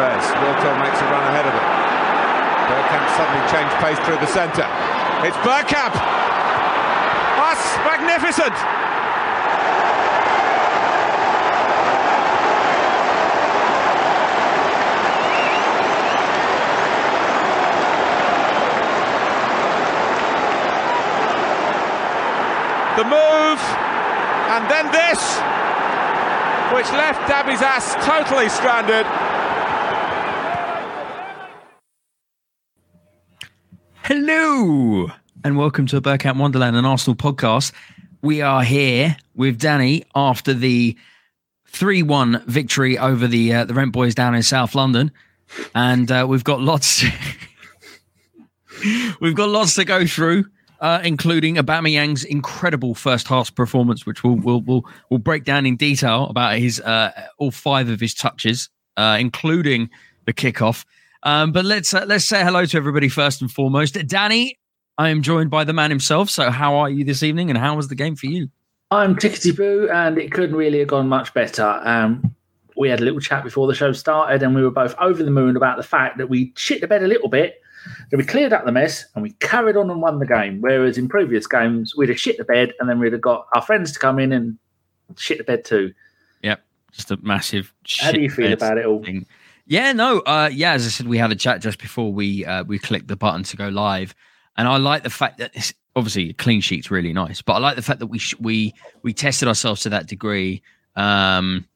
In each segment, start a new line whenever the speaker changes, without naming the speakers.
Pires. Makes a run ahead of him. Bergkamp suddenly changed pace through the centre. It's Bergkamp! That's magnificent! The move, and then this, which left Dabizas totally stranded.
And welcome to Bergkamp Wonderland, and Arsenal podcast. We are here with Danny after the three-one victory over the uh, the Rent Boys down in South London, and uh, we've got lots. we've got lots to go through. Uh, including Aubameyang's incredible first half performance, which we'll we'll we'll, we'll break down in detail about his uh, all five of his touches, uh, including the kickoff. Um, but let's uh, let's say hello to everybody first and foremost. Danny, I am joined by the man himself. So, how are you this evening, and how was the game for you?
I'm Tickety Boo, and it couldn't really have gone much better. Um, we had a little chat before the show started, and we were both over the moon about the fact that we shit the bed a little bit. Then we cleared up the mess and we carried on and won the game. Whereas in previous games, we'd have shit the bed and then we'd have got our friends to come in and shit the bed too.
Yep, just a massive.
How do you feel about it all?
Thing. Yeah, no, uh, yeah. As I said, we had a chat just before we uh, we clicked the button to go live, and I like the fact that obviously a clean sheet's really nice, but I like the fact that we sh- we we tested ourselves to that degree. Um,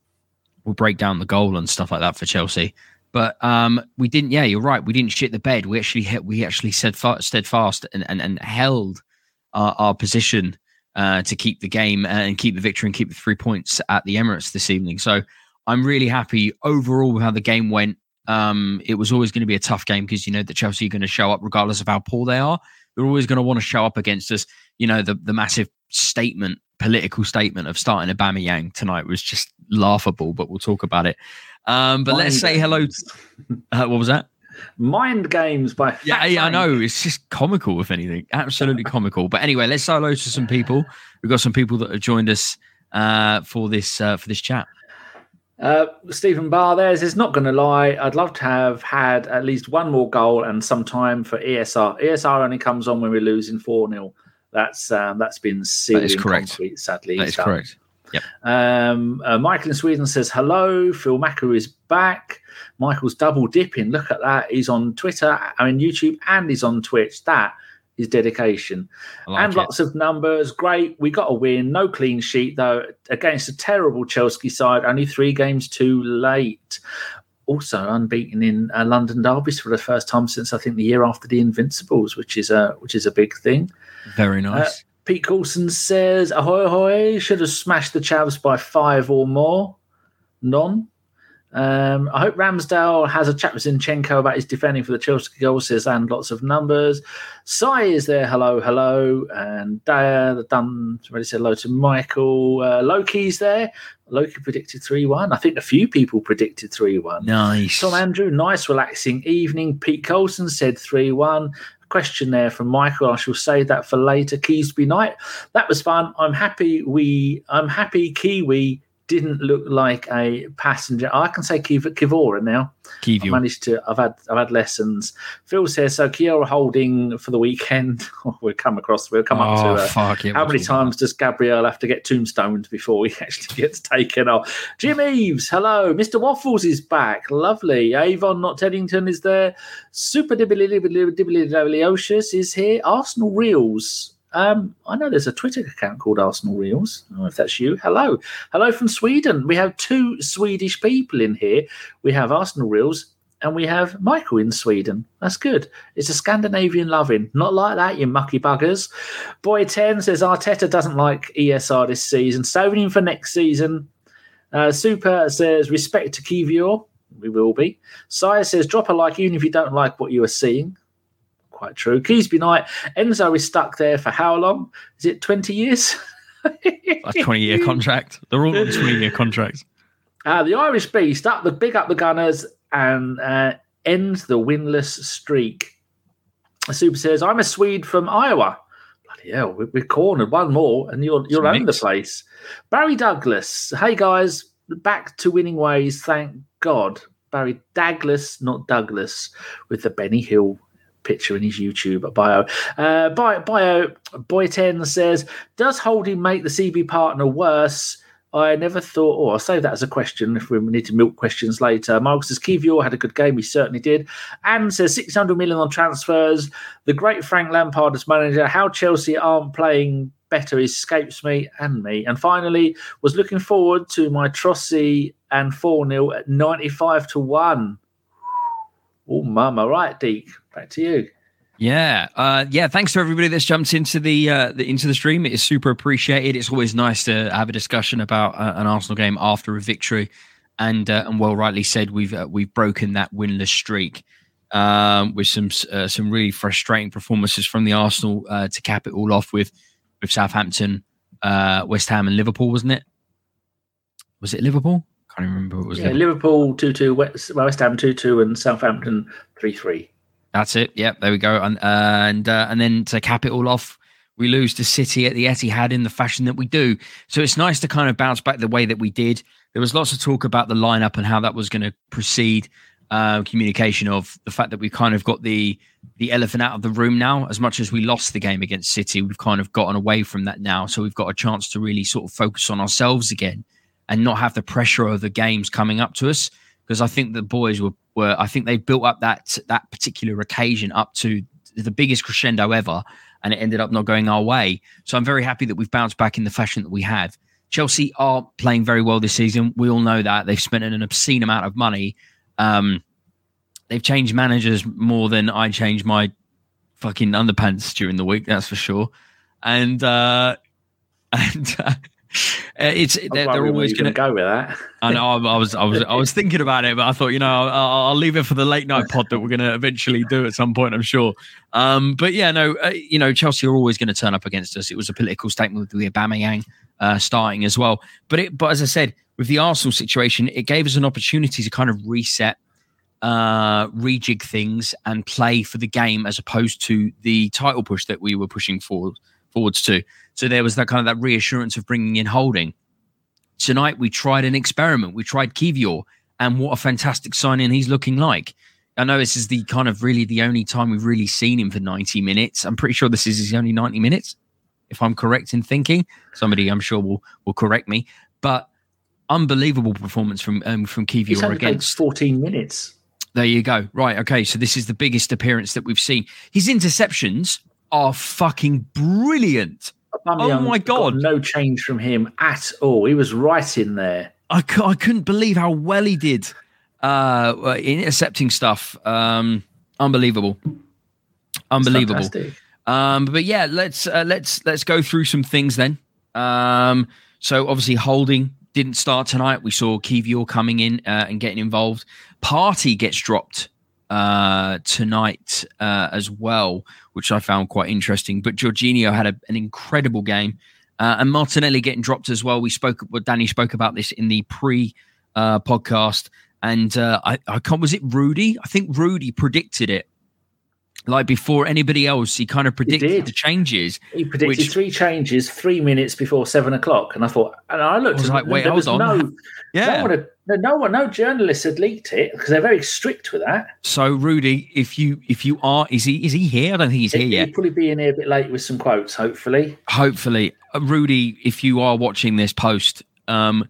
we'll break down the goal and stuff like that for Chelsea, but um, we didn't. Yeah, you're right. We didn't shit the bed. We actually hit. We actually said steadfast and and, and held our, our position uh, to keep the game and keep the victory and keep the three points at the Emirates this evening. So I'm really happy overall with how the game went. Um, it was always going to be a tough game because you know that Chelsea are going to show up regardless of how poor they are. They're always going to want to show up against us. You know the the massive statement, political statement of starting Aubameyang tonight was just laughable. But we'll talk about it. Um, but
Mind
let's say hello. To, uh, what was that?
Mind games by
Yeah, yeah, I know. It's just comical, if anything. Absolutely comical. But anyway, let's say hello to some people. We've got some people that have joined us uh, for this uh, for this chat.
Uh, Stephen Barr there says, not going to lie, I'd love to have had at least one more goal and some time for ESR. ESR only comes on when we're losing 4 0. That's um, that's been sealed
That is correct.
concrete, sadly.
That is
So,
correct.
Um, uh, Michael in Sweden says hello. Phil Macker is back. Michael's double dipping. Look at that. He's on Twitter, I mean YouTube, and he's on Twitch. That is dedication.
Like
and
it.
lots of numbers. Great. We got a win. No clean sheet though against a terrible Chelsea side. Only three games too late. Also unbeaten in uh, London derbies for the first time since I think the year after the Invincibles, which is a which is a big thing.
Very nice.
Pete Coulson says, ahoy, ahoy, should have smashed the Chavs by five or more. None. Um, I hope Ramsdale has a chat with Zinchenko about his defending for the Chelsea goal, says, and lots of numbers. Sai is there, hello, hello. And Daya, the done, already said hello to Michael. Uh, Loki's there. Loki predicted 3 1. I think a few people predicted 3 1.
nice.
Tom Andrew, nice relaxing evening. Pete Colson said 3 1. Question there from Michael. I shall save that for later. Keysby night. That was fun. I'm happy we I'm happy Kiwi didn't look like a passenger. I can say Kiv- Kivora now.
Keep
I managed to. I've had. I've had lessons. Phil says so. Kiora holding for the weekend. we'll come across. We'll come up to.
Oh,
Uh,
fuck it.
how many times does Gabriel have to get tombstoned before he actually gets taken off? Jim Eves, hello. Mr. Waffles is back. Lovely. Avon Not Teddington is there. Super Dibbly is here. Arsenal Reels. Um, I know there's a Twitter account called Arsenal Reels. If that's you. Hello. Hello from Sweden. We have two Swedish people in here. We have Arsenal Reels and we have Michael in Sweden. That's good. It's a Scandinavian loving. Not like that, you mucky buggers. Boy 10 says Arteta doesn't like ESR this season. Saving him for next season. Uh, Super says respect to Kiwior. We will be. Sire says drop a like even if you don't like what you are seeing. Quite true. Keysby Knight. Enzo is stuck there for how long? Is it 20 years?
A 20 year contract. They're all on 20 year contracts.
Uh, the Irish Beast up the big up the Gunners and uh, end the winless streak. Super says, "I'm a Swede from Iowa." Bloody hell, we- we're cornered one more, and you'll you'll own the place. Barry Douglas, hey guys, back to winning ways. Thank God. Barry Douglas, not Douglas, with the Benny Hill picture in his YouTube bio. Uh, bio, bio Boy 10 says, Does Holding make the CB partner worse? I never thought, oh, I'll save that as a question if we need to milk questions later. Marcus says, Kiwior had a good game. He certainly did. And says 600 million on transfers. The great Frank Lampard as manager. How Chelsea aren't playing better escapes me and me. And finally, was looking forward to my Trossi and 4 0 at 95 to 1. Oh, mama. Right, Deac, back to you.
Yeah, uh, yeah. Thanks to everybody that's jumped into the, uh, the into the stream. It is super appreciated. It's always nice to have a discussion about uh, an Arsenal game after a victory, and uh, and well, rightly said, we've uh, we've broken that winless streak um, with some uh, some really frustrating performances from the Arsenal to cap it all off with with Southampton, West Ham, and Liverpool, wasn't it? Was it Liverpool? I Can't remember. It was
yeah, Liverpool two two, West, West Ham two two, and Southampton three three.
That's it. Yep, there we go. And uh, and uh, and then to cap it all off, we lose to City at the Etihad in the fashion that we do. So it's nice to kind of bounce back the way that we did. There was lots of talk about the lineup and how that was going to proceed. Uh, communication of the fact that we kind of got the the elephant out of the room now. As much as we lost the game against City, we've kind of gotten away from that now. So we've got a chance to really sort of focus on ourselves again and not have the pressure of the games coming up to us. Because I think the boys were were I think they built up that that particular occasion up to the biggest crescendo ever, and it ended up not going our way. So I'm very happy that we've bounced back in the fashion that we have. Chelsea are playing very well this season. We all know that they've spent an obscene amount of money. Um, they've changed managers more than I changed my fucking underpants during the week. That's for sure. And uh, and uh, uh, it's they're, they're always going to
go with that.
I know. I, I, was I was I was thinking about it, but I thought you know I'll, I'll leave it for the late night pod that we're going to eventually do at some point. I'm sure. Um, but yeah, no, uh, you know Chelsea are always going to turn up against us. It was a political statement with the Aubameyang uh, starting as well. But it, but as I said, with the Arsenal situation, it gave us an opportunity to kind of reset, uh, rejig things, and play for the game as opposed to the title push that we were pushing forward forwards to. So there was that kind of that reassurance of bringing in Holding. Tonight we tried an experiment. We tried Kiwior, and what a fantastic signing he's looking like. I know this is the kind of really the only time we've really seen him for 90 minutes. I'm pretty sure this is his only 90 minutes, if I'm correct in thinking. Somebody I'm sure will will correct me. But unbelievable performance from um, from Kiwior against
14 minutes.
There you go. Right. Okay. So this is the biggest appearance that we've seen. His interceptions are fucking brilliant. Oh my god!
no change from him at all. He was right in there.
I, I couldn't believe how well he did uh, uh intercepting stuff. Um, unbelievable, unbelievable. Um, but yeah, let's uh, let's let's go through some things then. Um, so obviously, holding didn't start tonight. We saw Kiwior coming in uh, and getting involved. Partey gets dropped uh, tonight uh, as well, which I found quite interesting. But Jorginho had a, an incredible game, uh, and Martinelli getting dropped as well. We spoke, well, Danny spoke about this in the pre uh, podcast, and uh, I, I can't. Was it Rudy? I think Rudy predicted it. Like before anybody else, he kind of predicted the changes.
He predicted which, three changes three minutes before seven o'clock, and I thought, and I looked.
I was like, wait, hold was on. No,
yeah, no one, had, no no one, no journalists had leaked it because they're very strict with that.
So, Rudy, if you if you are, is he is he here? I don't think he's here yet.
He'll probably be in here a bit late with some quotes, hopefully.
Hopefully, uh, Rudy, if you are watching this post, um,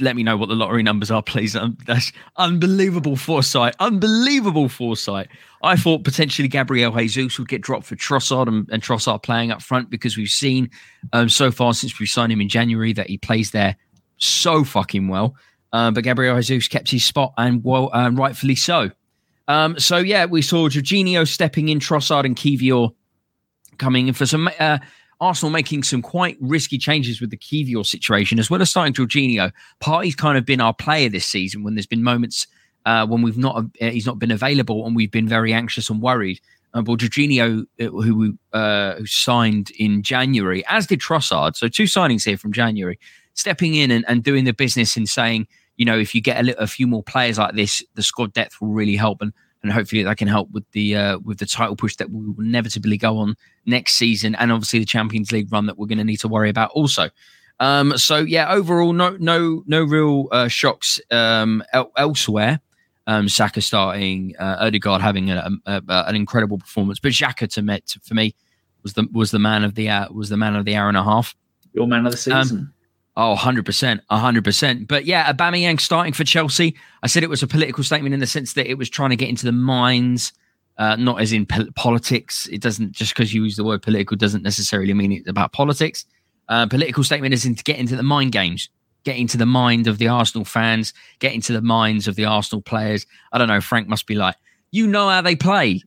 let me know what the lottery numbers are, please. Um, that's unbelievable foresight. Unbelievable foresight. I thought potentially Gabriel Jesus would get dropped for Trossard and, and Trossard playing up front because we've seen um, so far since we signed him in January that he plays there so fucking well. Um, but Gabriel Jesus kept his spot and well, and rightfully so. Um, so yeah, we saw Jorginho stepping in, Trossard and Kiwior coming in for some uh, Arsenal making some quite risky changes with the Kiwior situation, as well as starting Jorginho. Partey's kind of been our player this season when there's been moments uh, when we've not uh, he's not been available and we've been very anxious and worried. Uh, but Jorginho, uh, who uh, who signed in January, as did Trossard, so two signings here from January, stepping in and, and doing the business and saying, you know, if you get a, little, a few more players like this, the squad depth will really help. And and hopefully that can help with the uh, with the title push that we will inevitably go on next season, and obviously the Champions League run that we're going to need to worry about also. Um, so yeah, overall, no no no real uh, shocks um, el- elsewhere. Um, Saka starting, uh, Odegaard having a, a, a, an incredible performance, but Xhaka to met for me was the was the man of the uh, was the man of the hour and a half.
Your man of the season. Um,
Oh, 100%. 100%. But yeah, Aubameyang starting for Chelsea. I said it was a political statement in the sense that it was trying to get into the minds, uh, not as in po- politics. It doesn't, just because you use the word political doesn't necessarily mean it's about politics. Uh, political statement is in to get into the mind games, get into the mind of the Arsenal fans, get into the minds of the Arsenal players. I don't know. Frank must be like, you know how they play.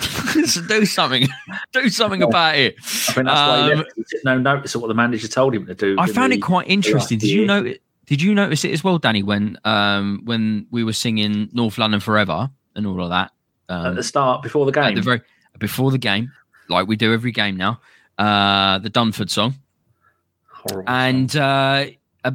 so do something. do something about it.
I think that's why he, um, no notice of what the manager told him to do.
I found it quite interesting. Did you know? Did you notice it as well, Danny? When um when we were singing North London Forever and all of that
um, at the start before the game,
the very before the game, like we do every game now. Uh, the Dunford song, Horrible and uh,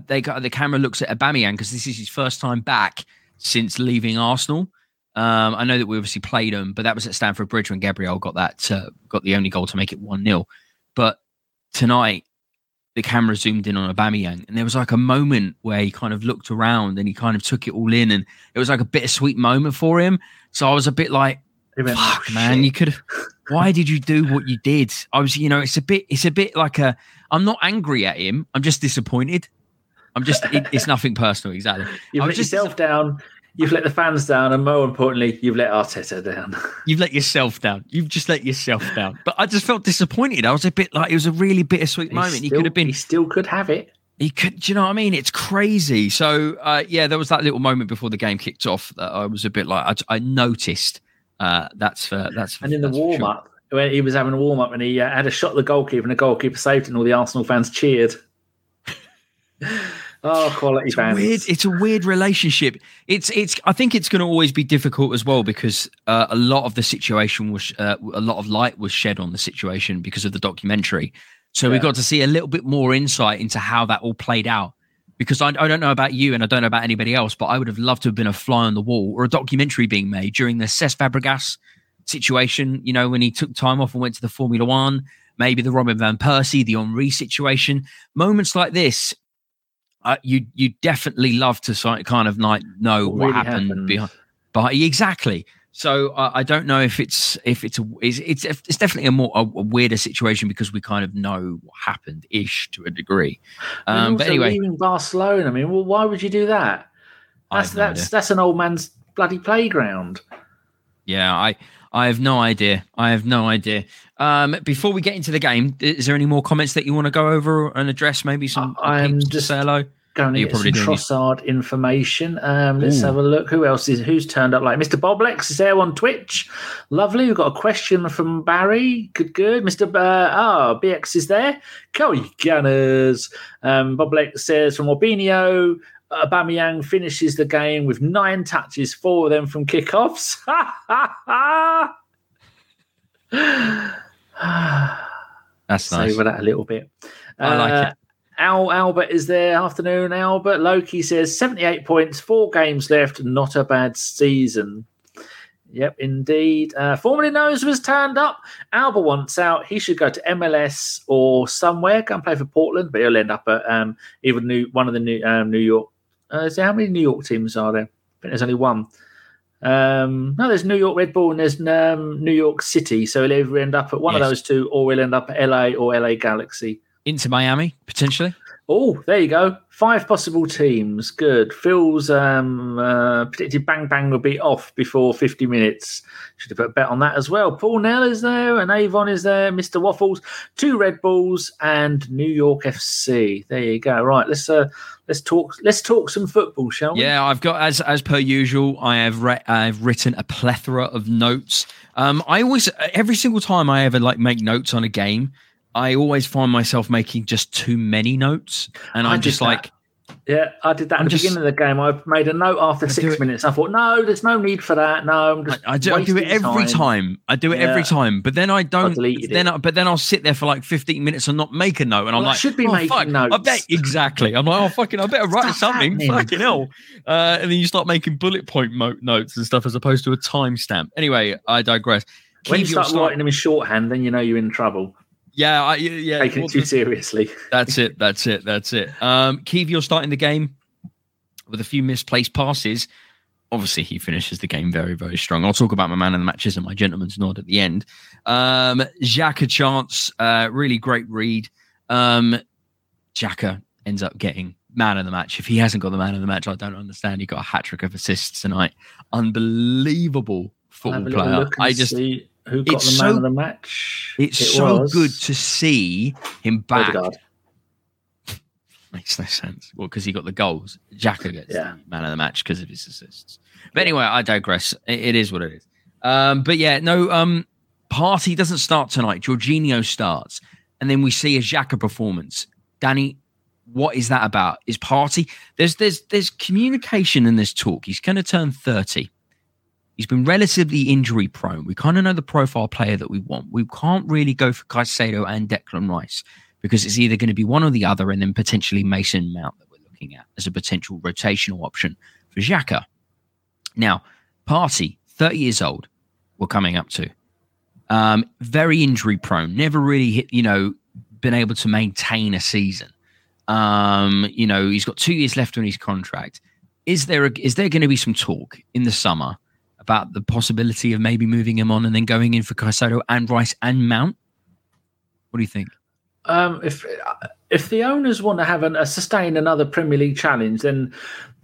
they got the camera looks at Aubameyang because this is his first time back since leaving Arsenal. Um, I know that we obviously played them, but that was at Stamford Bridge when Gabriel got that uh, got the only goal to make it one 0 But tonight, the camera zoomed in on Aubameyang, and there was like a moment where he kind of looked around and he kind of took it all in, and it was like a bittersweet moment for him. So I was a bit like, "Fuck, man, you could. Why did you do what you did?" I was, you know, it's a bit, it's a bit like a. I'm not angry at him. I'm just disappointed. I'm just. It, it's nothing personal, exactly.
You put yourself down You've let the fans down, and more importantly, you've let Arteta down.
You've let yourself down. You've just let yourself down. But I just felt disappointed. I was a bit like it was a really bittersweet he moment.
Still,
he could have been.
He still could have it.
He could. Do you know what I mean? It's crazy. So uh, yeah, there was that little moment before the game kicked off that I was a bit like I, I noticed. Uh, that's for that's. For,
and in the warm up, sure. when he was having a warm up, and he uh, had a shot at the goalkeeper, and the goalkeeper saved it, and all the Arsenal fans cheered. Oh, quality
it's
bands.
Weird, it's a weird relationship. It's it's. I think it's going to always be difficult as well because uh, a lot of the situation was uh, a lot of light was shed on the situation because of the documentary. So yeah. we got to see a little bit more insight into how that all played out. Because I, I don't know about you and I don't know about anybody else, but I would have loved to have been a fly on the wall or a documentary being made during the Cesc Fabregas situation. You know, when he took time off and went to the Formula One, maybe the Robin van Persie, the Henry situation. Moments like this uh, you you definitely love to kind of like know what, what really happened, happened, behind. But exactly. So uh, I don't know if it's if it's a it's it's, it's definitely a more a, a, weirder situation because we kind of know what happened ish to a degree. Um, but anyway,
leaving Barcelona. I mean, well, why would you do that? That's no that's idea. that's an old man's bloody playground.
Yeah, I I have no idea. I have no idea. Um, before we get into the game, is there any more comments that you want to go over and address? Maybe some.
I'm just say hello going to get some Trossard it. information. Um, let's Ooh. have a look. Who else is who's turned up? Like Mr. Boblex is there on Twitch. Lovely. We've got a question from Barry. Good, good. Mr. Uh, oh, BX is there. Coey Gunners. Um, Boblex says from Orbinio. Aubameyang finishes the game with nine touches, four of them from kickoffs.
That's nice.
Savor that a little bit.
I like uh, it.
Al Albert is there. Afternoon, Albert. Loki says 78 points, four games left. Not a bad season. Yep, indeed. Uh, formerly knows was turned up. Albert wants out. He should go to MLS or somewhere. And play for Portland, but he'll end up at um, either new one of the new um, New York. Uh, how many New York teams are there? I think there's only one. Um, no, there's New York Red Bull and there's um, New York City. So he'll either end up at one yes. of those two, or he'll end up at LA or LA Galaxy
into Miami potentially.
Oh, there you go. Five possible teams. Good. Phil's um, uh, predicted Bang Bang will be off before 50 minutes. Should have put a bet on that as well. Paul Nell is there and Avon is there. Mr. Waffles, two Red Bulls and New York FC. There you go. Right. Let's uh, let's talk. Let's talk some football, shall we?
Yeah, I've got as as per usual. I have re- I've written a plethora of notes. Um, I always every single time I ever like make notes on a game. I always find myself making just too many notes, and I'm just like,
yeah, I did that I'm at the just, beginning of the game. I made a note after I six minutes. I thought, no, there's no need for that. No, I'm just
I, I do, I do it every time. time. I do it yeah. every time, but then I don't. I then, I, but then I'll sit there for like 15 minutes and not make a note, and I'm like,
should be
oh,
making
fuck.
notes.
I bet exactly. I'm like, oh fucking, I better write something. Happening. Fucking hell. Uh, and then you start making bullet point mo- notes and stuff as opposed to a timestamp. Anyway, I digress.
When Keep you start writing them in shorthand, then you know you're in trouble.
Yeah, I, yeah.
Taking well, it too seriously.
That's it. That's it. That's it. Um, Kiwior starting the game with a few misplaced passes. obviously he finishes the game very, very strong. I'll talk about my man of the matches and my gentleman's nod at the end. Um, Xhaka chance, uh, really great read. Um, Xhaka ends up getting man of the match. If he hasn't got the man of the match, I don't understand. He got a hat trick of assists tonight. Unbelievable football player. I just
who got the man so, of the match.
It's it so was. good to see him back. Makes no sense. Well, because he got the goals. Xhaka gets yeah. man of the match because of his assists. But anyway, I digress. It, it is what it is. Um, but yeah, no. Um, Partey doesn't start tonight. Jorginho starts, and then we see a Xhaka performance. Danny, what is that about? Is Partey? there's there's there's communication in this talk. He's going to turn thirty. He's been relatively injury prone. We kind of know the profile player that we want. We can't really go for Caicedo and Declan Rice because it's either going to be one or the other, and then potentially Mason Mount that we're looking at as a potential rotational option for Xhaka. Now, Partey, 30 years old, we're coming up to. Um, very injury prone, never really hit, you know, been able to maintain a season. Um, you know, he's got two years left on his contract. Is there a, is there going to be some talk in the summer about the possibility of maybe moving him on and then going in for Caicedo and Rice and Mount? What do you think?
Um, if if the owners want to have an, a sustain another Premier League challenge, then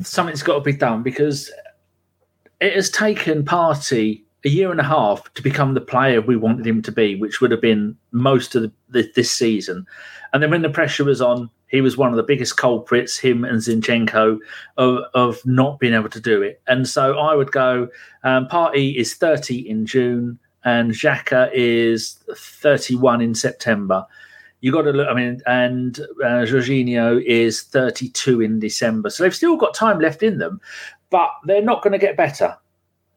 something's got to be done because it has taken Partey a year and a half to become the player we wanted him to be, which would have been most of the, the, this season. And then when the pressure was on, he was one of the biggest culprits, him and Zinchenko, of, of not being able to do it. And so I would go, um, Partey is 30 in June and Xhaka is 31 in September. You got to look, I mean, and uh, Jorginho is 32 in December. So they've still got time left in them, but they're not going to get better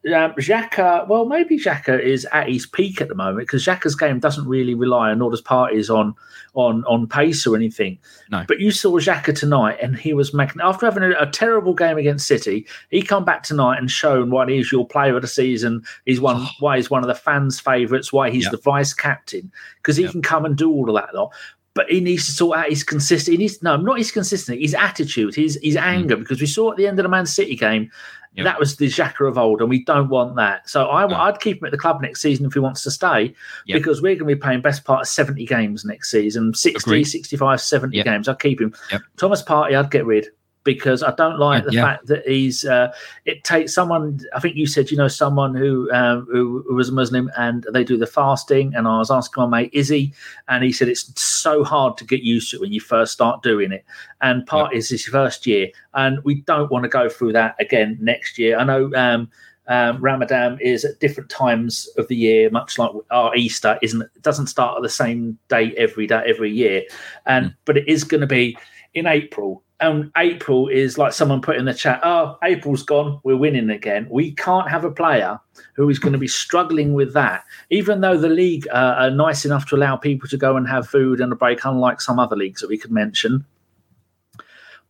um, Xhaka, well, maybe Xhaka is at his peak at the moment because Xhaka's game doesn't really rely on, nor does Partey's on on on pace or anything.
No.
But you saw Xhaka tonight, and he was making after having a, a, terrible game against City, he come back tonight and shown why he's your player of the season. He's one oh. why he's one of the fans' favourites. Why he's yep. the vice captain because he yep. can come and do all of that lot but he needs to sort out his consistency. He needs no, not his consistency, his attitude, his his anger. Mm. Because we saw at the end of the Man City game, Yep. That was the Xhaka of old, and we don't want that. So I, no. I'd keep him at the club next season if he wants to stay, yep. because we're going to be playing best part of 70 games next season 60, Agreed. 65, 70 yep. games. I'd keep him. Thomas Partey, I'd get rid because I don't like the yeah. fact that he's. Uh, it takes someone. I think you said you know someone who, um, who, who was a Muslim and they do the fasting. And I was asking my mate is he? and he said it's so hard to get used to when you first start doing it. And part yep. is his first year, and we don't want to go through that again next year. I know. Um, um, Ramadan is at different times of the year, much like our Easter isn't. It doesn't start at the same day every day every year, and mm. but it is going to be in April and April is like someone put in the chat, oh, April's gone, we're winning again. We can't have a player who is going to be struggling with that, even though the league uh, are nice enough to allow people to go and have food and a break, unlike some other leagues that we could mention.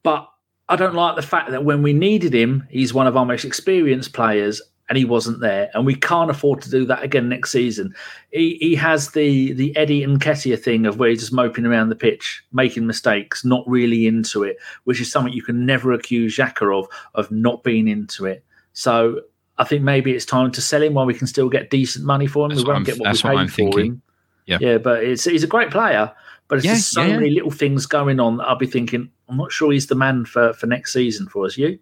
But I don't like the fact that when we needed him, he's one of our most experienced players and he wasn't there. And we can't afford to do that again next season. He, he has the the Eddie Nketiah thing of where he's just moping around the pitch, making mistakes, not really into it, which is something you can never accuse Xhaka of, of not being into it. So I think maybe it's time to sell him while we can still get decent money for him.
That's
we won't
I'm,
get what we paid for
thinking.
him.
Yeah.
yeah, but it's he's a great player. But it's yeah, just so yeah. many little things going on that I'll be thinking, I'm not sure he's the man for, for next season for us. You?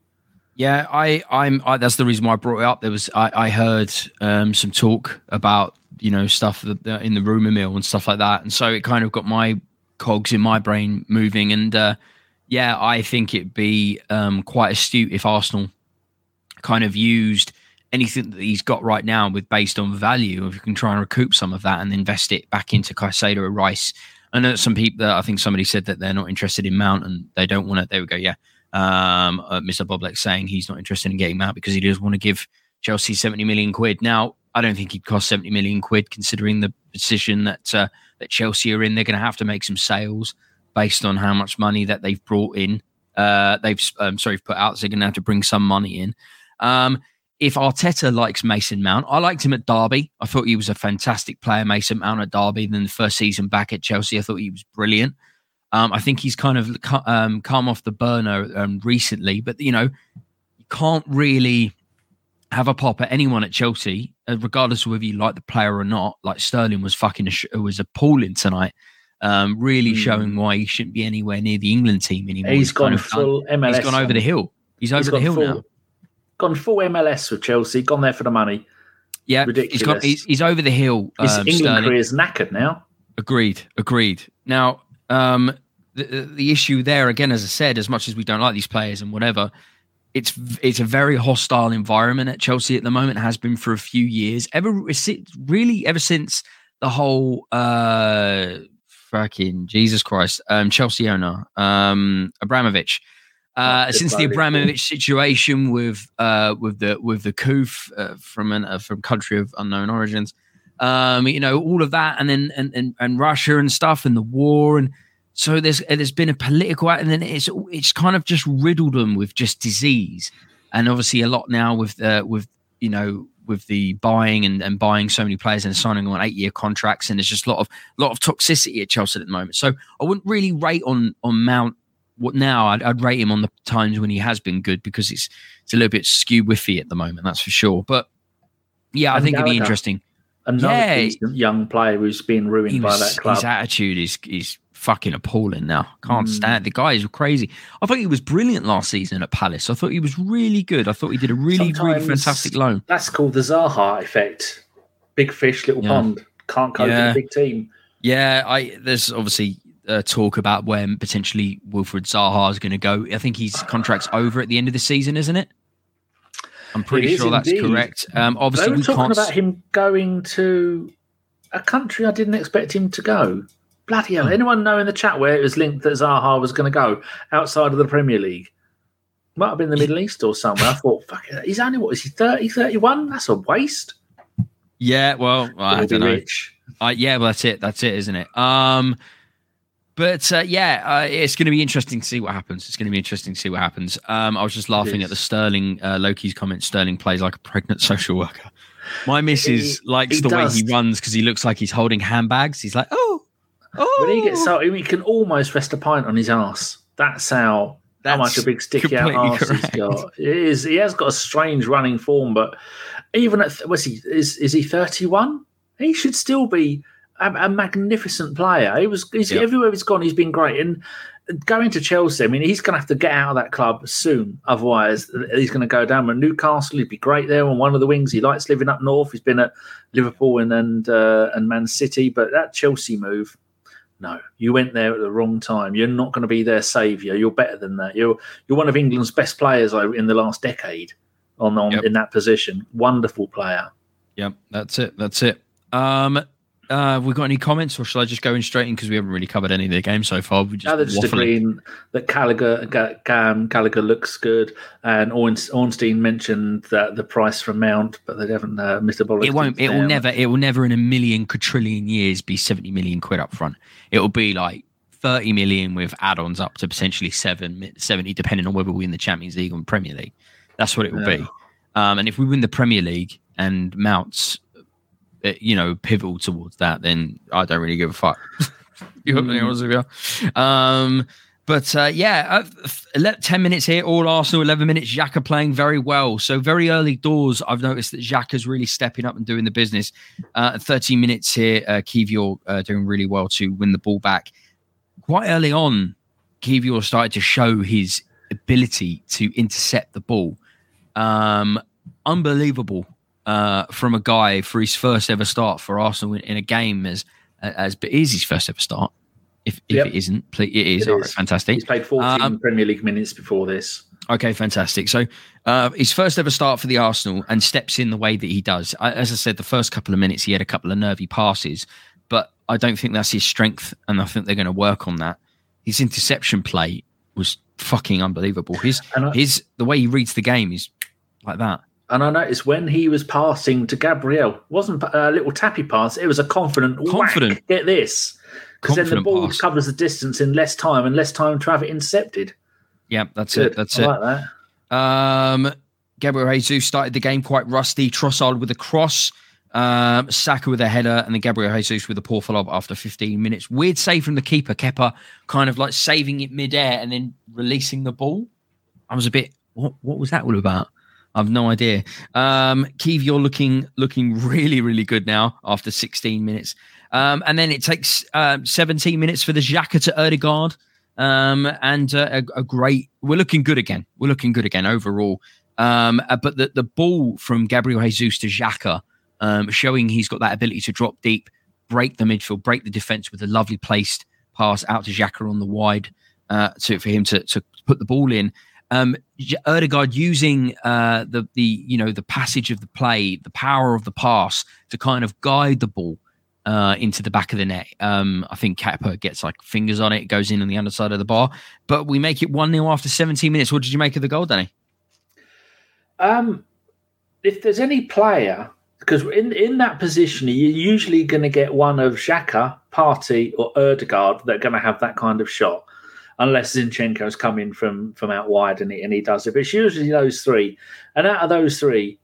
Yeah, I, I'm. I, that's the reason why I brought it up. There was, I, I heard um, some talk about you know stuff that, that in the rumor mill and stuff like that, and so it kind of got my cogs in my brain moving. And uh, yeah, I think it'd be um, quite astute if Arsenal kind of used anything that he's got right now with based on value. If you can try and recoup some of that and invest it back into Caicedo or Rice. I know some people. That I think somebody said that they're not interested in Mount and they don't want it. They would go, yeah um, uh, Mr. Boblek saying he's not interested in getting out because he doesn't want to give Chelsea 70 million quid. Now, I don't think he'd cost 70 million quid considering the position that uh, that Chelsea are in. They're going to have to make some sales based on how much money that they've brought in. Uh, they've um, sorry put out. So they're going to have to bring some money in. Um, if Arteta likes Mason Mount, I liked him at Derby. I thought he was a fantastic player, Mason Mount at Derby. Then the first season back at Chelsea, I thought he was brilliant. Um, I think he's kind of um, come off the burner um, recently, but you know, you can't really have a pop at anyone at Chelsea, uh, regardless of whether you like the player or not. Like Sterling was fucking was appalling tonight, um, really mm. showing why he shouldn't be anywhere near the England team anymore.
He's, he's gone full done. MLS.
He's gone over the hill. He's over he's the hill
full,
now.
Gone full MLS with Chelsea. Gone there for the money.
Yeah, ridiculous. He's, got, he's, he's over the hill.
His um, England career is knackered now.
Agreed. Agreed. Now, um, the, the issue there again, as I said, as much as we don't like these players and whatever, it's it's a very hostile environment at Chelsea at the moment. Has been for a few years. Ever really ever since the whole uh fucking Jesus Christ, um, Chelsea owner, um, Abramovich. Uh, since the Abramovich situation with uh, with the with the coup uh, from an uh, from country of unknown origins, um, you know all of that, and then and, and and Russia and stuff, and the war, and so there's there's been a political, and then it's it's kind of just riddled them with just disease, and obviously a lot now with uh, with you know with the buying and, and buying so many players and signing on eight year contracts, and there's just a lot of lot of toxicity at Chelsea at the moment. So I wouldn't really rate on on Mount. What now? I'd, I'd rate him on the times when he has been good because it's it's a little bit skew whiffy at the moment, that's for sure. But yeah, I think it'd be interesting.
Another yeah, young player who's been ruined was, by that club.
His attitude is is fucking appalling now. Can't mm. stand the guy is crazy. I thought he was brilliant last season at Palace. I thought he was really good. I thought he did a really, Sometimes really fantastic loan.
That's called the Zaha effect. Big fish, little yeah. pond. Can't cope yeah. with a big team.
Yeah, I there's obviously uh, talk about when potentially Wilfried Zaha is going to go. I think his contract's over at the end of the season, isn't it? I'm pretty sure that's correct. Um, obviously,
they were
we
talking
can't...
about him going to a country I didn't expect him to go. Bloody hell. Hmm. Anyone know in the chat where it was linked that Zaha was going to go outside of the Premier League? Might have been the Middle East or somewhere. I thought, fuck it. He's only, what is he, 30, 31? That's a waste.
Yeah, well, I don't know. Rich. Uh, yeah, well, that's it. That's it, isn't it? Um, but uh, yeah, uh, it's going to be interesting to see what happens. It's going to be interesting to see what happens. Um, I was just laughing at the Sterling uh, Loki's comment. Sterling plays like a pregnant social worker. My missus he, likes he the does. way he runs because he looks like he's holding handbags. He's like, oh,
Oh. When he gets so, he can almost rest a pint on his ass. That's how That's how much a big sticky out ass correct. he's got. It is. He has got a strange running form, but even at what's he is is he thirty one? He should still be a, a magnificent player. He was he's, yep. everywhere he's gone. He's been great. And going to Chelsea, I mean, he's going to have to get out of that club soon. Otherwise, he's going to go down. But Newcastle, he'd be great there on one of the wings. He likes living up north. He's been at Liverpool and and, uh, and Man City, but that Chelsea move no, you went there at the wrong time. You're not going to be their saviour. You're better than that. You're you're one of England's best players in the last decade on, on yep. in that position. Wonderful player.
Yep, that's it. That's it. Um, uh, have we got any comments, or shall I just go in straight in because we haven't really covered any of the game so far? We just,
no, just agreeing that Gallagher, Gam, Gallagher looks good, and Ornstein mentioned that the price for Mount, but they haven't. Uh. Bullock.
It won't. It will never. It will never in a million quadrillion years be seventy million quid up front. It will be like 30 million with add-ons up to potentially seven, 70, depending on whether we win the Champions League or Premier League. That's what it will yeah. be. Um, and if we win the Premier League and Mounts you know, pivotal towards that, then I don't really give a fuck. you mm. Um, but uh, yeah, uh, 10 minutes here, all Arsenal, 11 minutes. Xhaka playing very well. So, very early doors, I've noticed that Xhaka's really stepping up and doing the business. Uh, 13 minutes here, uh, Kiwior uh, doing really well to win the ball back. Quite early on, Kiwior started to show his ability to intercept the ball. Um, unbelievable uh, from a guy for his first ever start for Arsenal in, in a game as as but is his first ever start. If, if yep. it isn't, it is. It All right, fantastic.
He's played 14 um, Premier League minutes before this.
Okay, fantastic. So uh, his first ever start for the Arsenal and steps in the way that he does. I, as I said, the first couple of minutes he had a couple of nervy passes, but I don't think that's his strength, and I think they're going to work on that. His interception play was fucking unbelievable. His I, his the way he reads the game is like that.
And I noticed when he was passing to Gabriel, wasn't a little tappy pass. It was a confident, confident. Whack, get this, because then the ball pass. covers the distance in less time and less time to have it intercepted.
Yeah, that's Good. it. That's I it. Like that. Um, Gabriel Jesus started the game quite rusty. Trossard with a cross, um, Saka with a header, and then Gabriel Jesus with a poor follow up after 15 minutes. Weird save from the keeper, Kepa, kind of like saving it midair and then releasing the ball. I was a bit, what, what was that all about? I've no idea. Um, Kiwior looking looking really really good now after 16 minutes. Um, and then it takes uh, 17 minutes for the Xhaka to Odegaard. Um, and uh, a, a, great, we're looking good again. We're looking good again overall. Um, uh, but the, the ball from Gabriel Jesus to Xhaka, um, showing he's got that ability to drop deep, break the midfield, break the defense with a lovely placed pass out to Xhaka on the wide uh, to, for him to, to put the ball in. Um, Odegaard using uh, the the you know the passage of the play, the power of the pass to kind of guide the ball uh, into the back of the net. Um, I think Kepa gets like fingers on it, goes in on the underside of the bar. But we make it 1 0 after 17 minutes. What did you make of the goal, Danny?
Um, if there's any player, because in, in that position, you're usually going to get one of Xhaka, Partey, or Odegaard that are going to have that kind of shot. Unless Zinchenko's coming from from out wide and he, and he does it, but it's usually those three. And out of those three,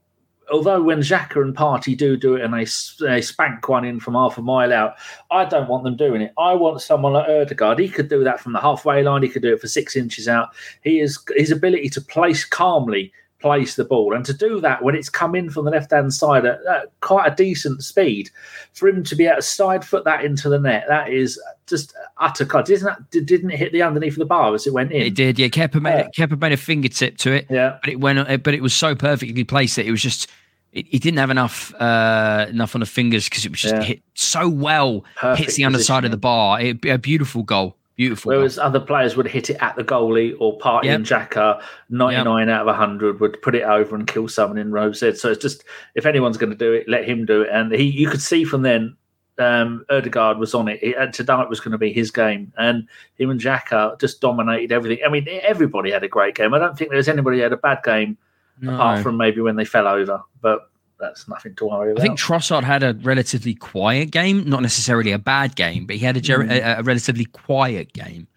although when Xhaka and Partey do do it and they, they spank one in from half a mile out, I don't want them doing it. I want someone like Odegaard. He could do that from the halfway line. He could do it for six inches out. He is his ability to place calmly, place the ball, and to do that when it's come in from the left hand side at, at, quite a decent speed, for him to be able to side foot that into the net, that is just utter cut. Didn't that, didn't it hit the underneath of the bar as it went in?
It did. Yeah, Kepa made yeah. Made a fingertip to it.
Yeah,
but it went. But it was so perfectly placed that it was just it didn't have enough uh, enough on the fingers because it was just yeah. hit so well. Perfect hits the underside of the bar. It'd be a beautiful goal. Beautiful.
Whereas other players would hit it at the goalie or Partey yep. and Xhaka, 99 yep. out of 100 would put it over and kill someone in Row Z. So it's just, if anyone's going to do it, let him do it. And he, you could see from then, um, Odegaard was on it. it. Tonight was going to be his game. And him and Xhaka just dominated everything. I mean, everybody had a great game. I don't think there was anybody who had a bad game no. apart from maybe when they fell over. But that's nothing to worry about.
I think Trossard had a relatively quiet game, not necessarily a bad game, but he had a, mm. a, a relatively quiet game,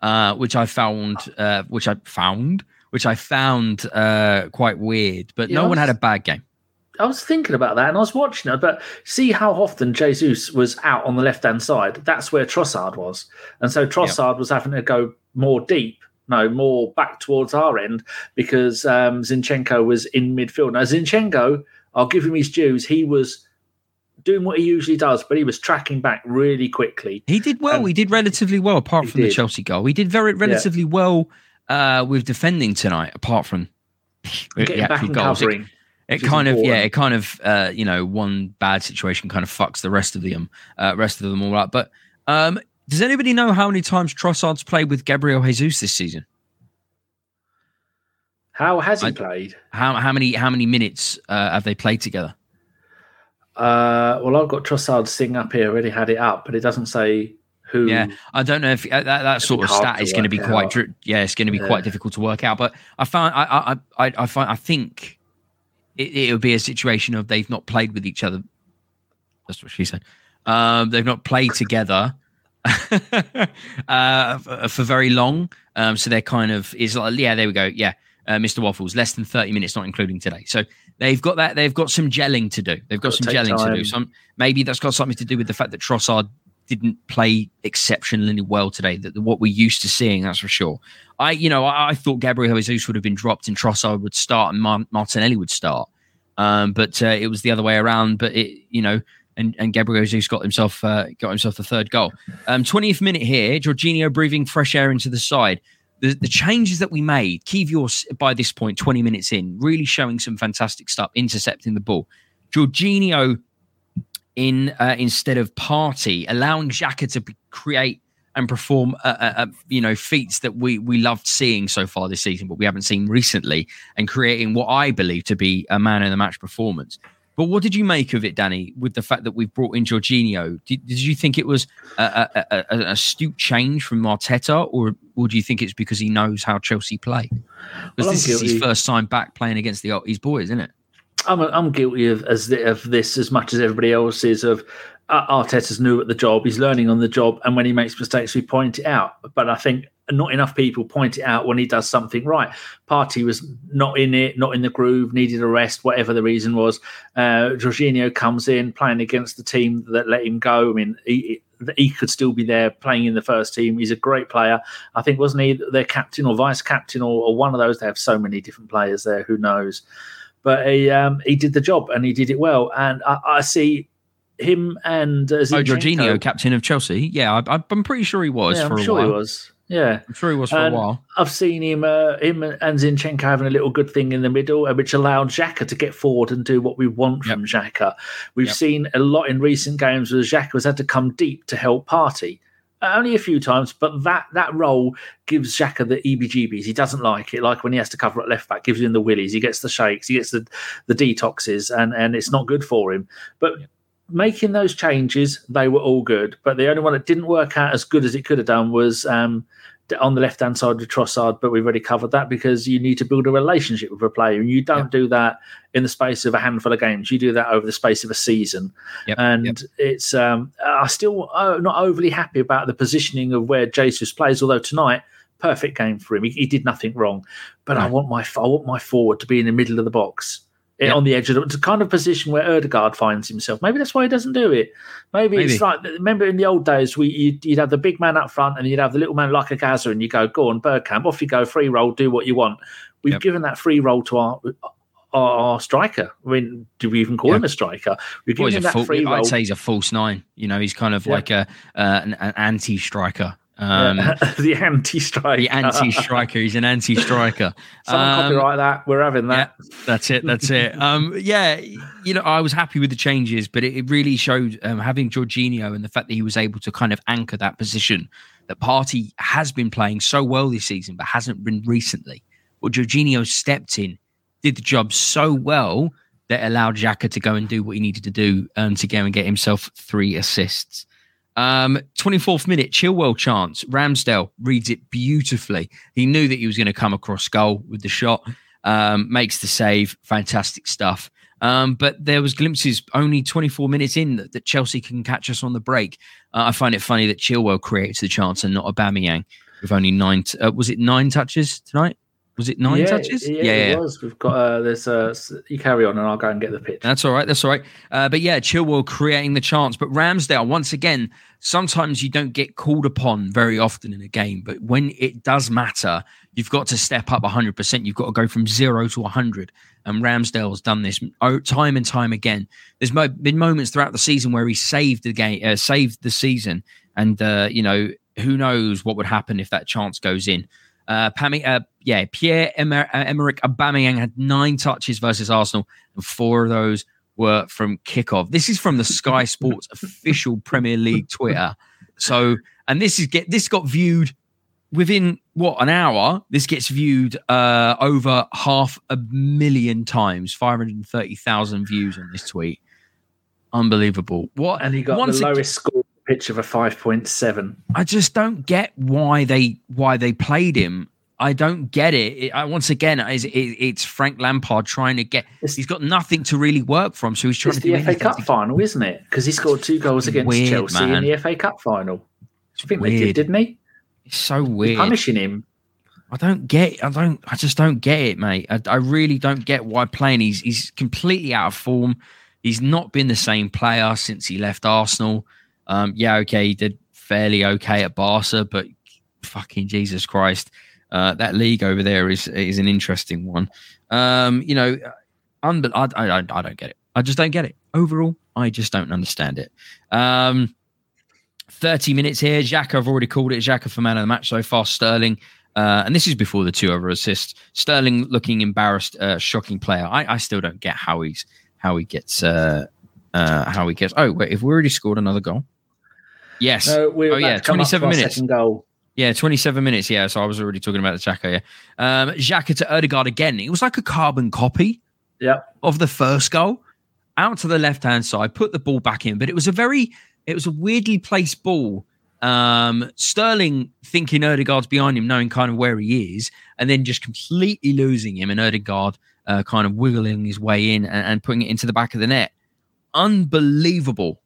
uh, which I found, uh, which I found, which I found uh, quite weird. But yeah, no was, one had a bad game.
I was thinking about that, and I was watching it, but see how often Jesus was out on the left hand side. That's where Trossard was, and so Trossard was having to go more deep no, more back towards our end because um, Zinchenko was in midfield. Now, Zinchenko, I'll give him his dues. He was doing what he usually does, but he was tracking back really quickly.
He did well. He did relatively well, apart from did. the Chelsea goal. He did very relatively yeah. well uh, with defending tonight, apart from
getting the goals. covering.
It, it kind of yeah, it kind of uh, you know one bad situation kind of fucks the rest of them, uh, rest of them all up. But um, does anybody know how many times Trossard's played with Gabriel Jesus this season?
How has he I, played?
How how many how many minutes uh, have they played together?
Uh, well, I've got Trossard's thing up here. Already had it up, but it doesn't say who.
Yeah, I don't know if uh, that, that sort of stat is going to be quite. Yeah, it's going to be yeah. quite difficult to work out. But I found I I I, I find I think it, it would be a situation of they've not played with each other. That's what she said. Um, they've not played together uh, for, for, very long. Um, so they're kind of is like yeah, there we go. Yeah, uh, Mr. Waffles, less than 30 minutes, not including today. So they've got that. They've got some gelling to do. They've got, some gelling time. to do. Some maybe that's got something to do with the fact that Trossard didn't play exceptionally well today. That what we're used to seeing, that's for sure. I, you know, I, I thought Gabriel Jesus would have been dropped and Trossard would start and Mar- Martinelli would start, um, but uh, it was the other way around. But it, you know, and, and Gabriel Jesus got himself uh, got himself the third goal. Um, 20th minute here, Jorginho breathing fresh air into the side the, the changes that we made, Kiwior by this point, 20 minutes in, really showing some fantastic stuff, intercepting the ball. Jorginho in uh, instead of Partey, allowing Xhaka to be, create and perform, uh, uh, uh, you know, feats that we we loved seeing so far this season, but we haven't seen recently, and creating what I believe to be a man in the match performance. But what did you make of it, Danny, with the fact that we've brought in Jorginho? Did, did you think it was a, a, a, an astute change from Arteta, or, or do you think it's because he knows how Chelsea play? Because well, this is his first time back playing against the his boys, isn't it?
I'm, I'm guilty of, as the, of this as much as everybody else is of uh, Arteta's new at the job. He's learning on the job, and when he makes mistakes, we point it out. But I think not enough people point it out when he does something right. Partey was not in it, not in the groove, needed a rest, whatever the reason was. Uh, Jorginho comes in playing against the team that let him go. I mean, he, he could still be there playing in the first team. He's a great player. I think wasn't he their captain or vice captain or, or one of those? They have so many different players there. Who knows? but he um, he did the job and he did it well. And I, I see him and uh,
Oh, Jorginho, captain of Chelsea. Yeah, I, I'm pretty sure he was
Yeah,
for
I'm
a
sure
while.
he was. Yeah.
I'm sure he was for
And
a while.
I've seen him, uh, him and Zinchenko having a little good thing in the middle, uh, which allowed Xhaka to get forward and do what we want from Xhaka. We've
Yep.
seen a lot in recent games where Xhaka has had to come deep to help Partey. Uh, only a few times, but that that role gives Xhaka the EBGBs. He doesn't like it, like when he has to cover at left back, gives him the willies, he gets the shakes, he gets the the detoxes, and and it's not good for him. But making those changes, they were all good. But the only one that didn't work out as good as it could have done was um, on the left hand side with Trossard. But we've already covered that because you need to build a relationship with a player, and you don't do that in the space of a handful of games. You do that over the space of a season.
Yep,
and
yep.
it's um, I still uh, not overly happy about the positioning of where Jesus plays. Although tonight. Perfect game for him. He, he did nothing wrong, but I want my I want my forward to be in the middle of the box,
Yep.
on the edge of the, a kind of position where Odegaard finds himself. Maybe that's why he doesn't do it. Maybe,
Maybe.
it's like remember in the old days we you'd, you'd have the big man up front and you'd have the little man like a Gazza and you go go on Bergkamp off you go free role do what you want. We've
Yep.
given that free role to our. Our, striker. I mean, do we even call
Yeah.
him a striker? We've
Well,
him that
full,
free.
I'd say he's a false nine. You know, he's kind of
Yeah.
like a uh, an, an anti-striker. Um,
the anti-striker.
the anti-striker. He's an anti-striker.
Someone
Um,
copyright that. We're having that.
That's it. That's it. Um, yeah, you know, I was happy with the changes, but it, it really showed um, having Jorginho and the fact that he was able to kind of anchor that position. That Partey has been playing so well this season, but hasn't been recently. Well, Jorginho stepped in, did the job so well that allowed Xhaka to go and do what he needed to do um, to go and get himself three assists. Um, 24th minute, Chilwell chance. Ramsdale reads it beautifully. He knew that he was going to come across goal with the shot. Um, makes the save. Fantastic stuff. Um, but there was glimpses only 24 minutes in that, that Chelsea can catch us on the break. Uh, I find it funny that Chilwell creates the chance and not a Aubameyang with only nine. T- uh, was it nine touches tonight? Was it nine
yeah,
touches?
Yeah, it was. We've got uh, there's uh, you carry on and I'll go and get the pitch.
That's all right. That's all right. Uh, but yeah, Chilwell creating the chance. But Ramsdale, once again, sometimes you don't get called upon very often in a game. But when it does matter, you've got to step up 100%. You've got to go from zero to 100. And Ramsdale's done this oh, time and time again. There's been moments throughout the season where he saved the game, uh, saved the season. And, uh, you know, who knows what would happen if that chance goes in. Uh, Pami, uh, yeah, Pierre Emer- uh, Emerick Aubameyang had nine touches versus Arsenal, and four of those were from kickoff. This is from the Sky Sports official Premier League Twitter. So, and this is get this got viewed within what an hour. This gets viewed uh, over half a million times, five hundred thirty thousand views on this tweet. Unbelievable! What
and he got
once
the lowest score pitch of a five point seven.
I just don't get why they why they played him. I don't get it. it I, once again, it's, it, it's Frank Lampard trying to get.
It's-
He's got nothing to really work from, so he's trying to do
the FA. Cup
to-
final, isn't it? Because he scored two goals against
weird,
Chelsea
man.
in the FA Cup final. I think they did, didn't he?
It's so weird.
punishing him.
I don't get. I don't. I just don't get it, mate. I, I really don't get why playing. He's he's completely out of form. He's not been the same player since he left Arsenal. Um, yeah, okay, he did fairly okay at Barca, but fucking Jesus Christ, uh, that league over there is is an interesting one. Um, you know, unbe- I, I, I don't get it. I just don't get it. Overall, I just don't understand it. Um, 30 minutes here. Xhaka, I've already called it. Xhaka for man of the match so far. Sterling. Uh, and this is before the two other assists. Sterling looking embarrassed, uh, shocking player. I, I still don't get how he's how he gets uh, uh, how he gets. Oh wait, if we already scored another goal. Yes.
No, we're
Oh, yeah,
to come up to
27 minutes.
Second goal.
Yeah, 27 minutes. Yeah, so I was already talking about the Xhaka. Yeah, um, Xhaka to Odegaard again. It was like a carbon copy
Yep.
of the first goal, out to the left hand side, put the ball back in. But it was a very, it was a weirdly placed ball. Um, Sterling thinking Odegaard's behind him, knowing kind of where he is, and then just completely losing him, and Odegaard uh, kind of wiggling his way in and, and putting it into the back of the net. Unbelievable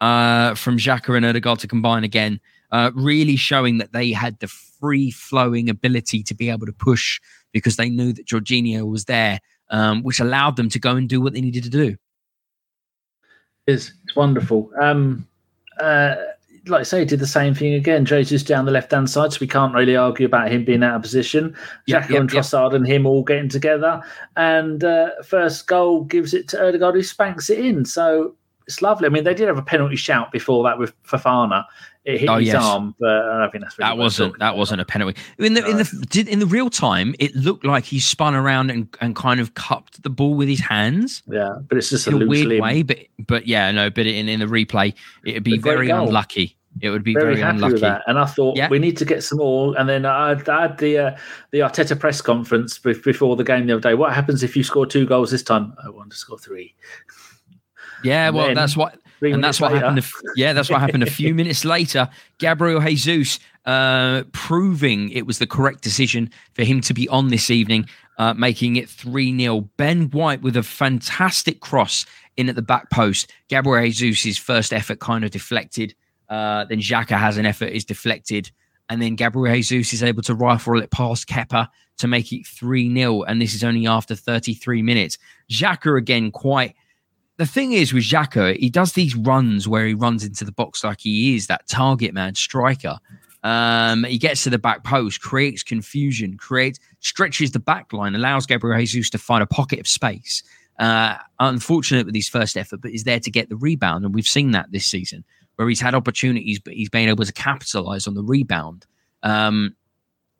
uh, from Xhaka and Odegaard to combine again, uh, really showing that they had the free flowing ability to be able to push because they knew that Jorginho was there, um, which allowed them to go and do what they needed to do.
It's, it's wonderful. Um, uh, like I say, did the same thing again. Jesus down the left hand side, so we can't really argue about him being out of position. Xhaka
yeah,
and. Trossard and him all getting together, and uh, first goal gives it to Odegaard, who spanks it in. So it's lovely. I mean, they did have a penalty shout before that with Fofana. It hit
Oh,
his
yes.
arm, but I don't think that's really
that wasn't that
about.
wasn't a penalty in the in the did in the real time it looked like he spun around and, and kind of cupped the ball with his hands
Yeah, but it's just a
a
loose
weird
limb.
way but but yeah no but in, in the replay it'd be very
goal.
unlucky it would be
very,
very,
happy
unlucky
with that. And I thought
Yeah.
we need to get some more. And then I, I had the uh, the Arteta press conference before the game the other day. What happens if you score two goals this time? I want to score three.
yeah
and
well
then
that's what
Three
and that's what happened. A yeah, that's what happened a few minutes later. Gabriel Jesus uh, proving it was the correct decision for him to be on this evening, uh, making it 3 0. Ben White with a fantastic cross in at the back post. Gabriel Jesus' first effort kind of deflected. Uh, then Xhaka has an effort, is deflected. And then Gabriel Jesus is able to rifle it past Kepa to make it 3 0. And this is only after 33 minutes. Xhaka again, quite the thing is with Xhaka, he does these runs where he runs into the box like he is that target man striker. Um, he gets to the back post, creates confusion, creates stretches the back line, allows Gabriel Jesus to find a pocket of space. Uh, unfortunate with his first effort, but is there to get the rebound, and we've seen that this season where he's had opportunities, but he's been able to capitalize on the rebound. Um,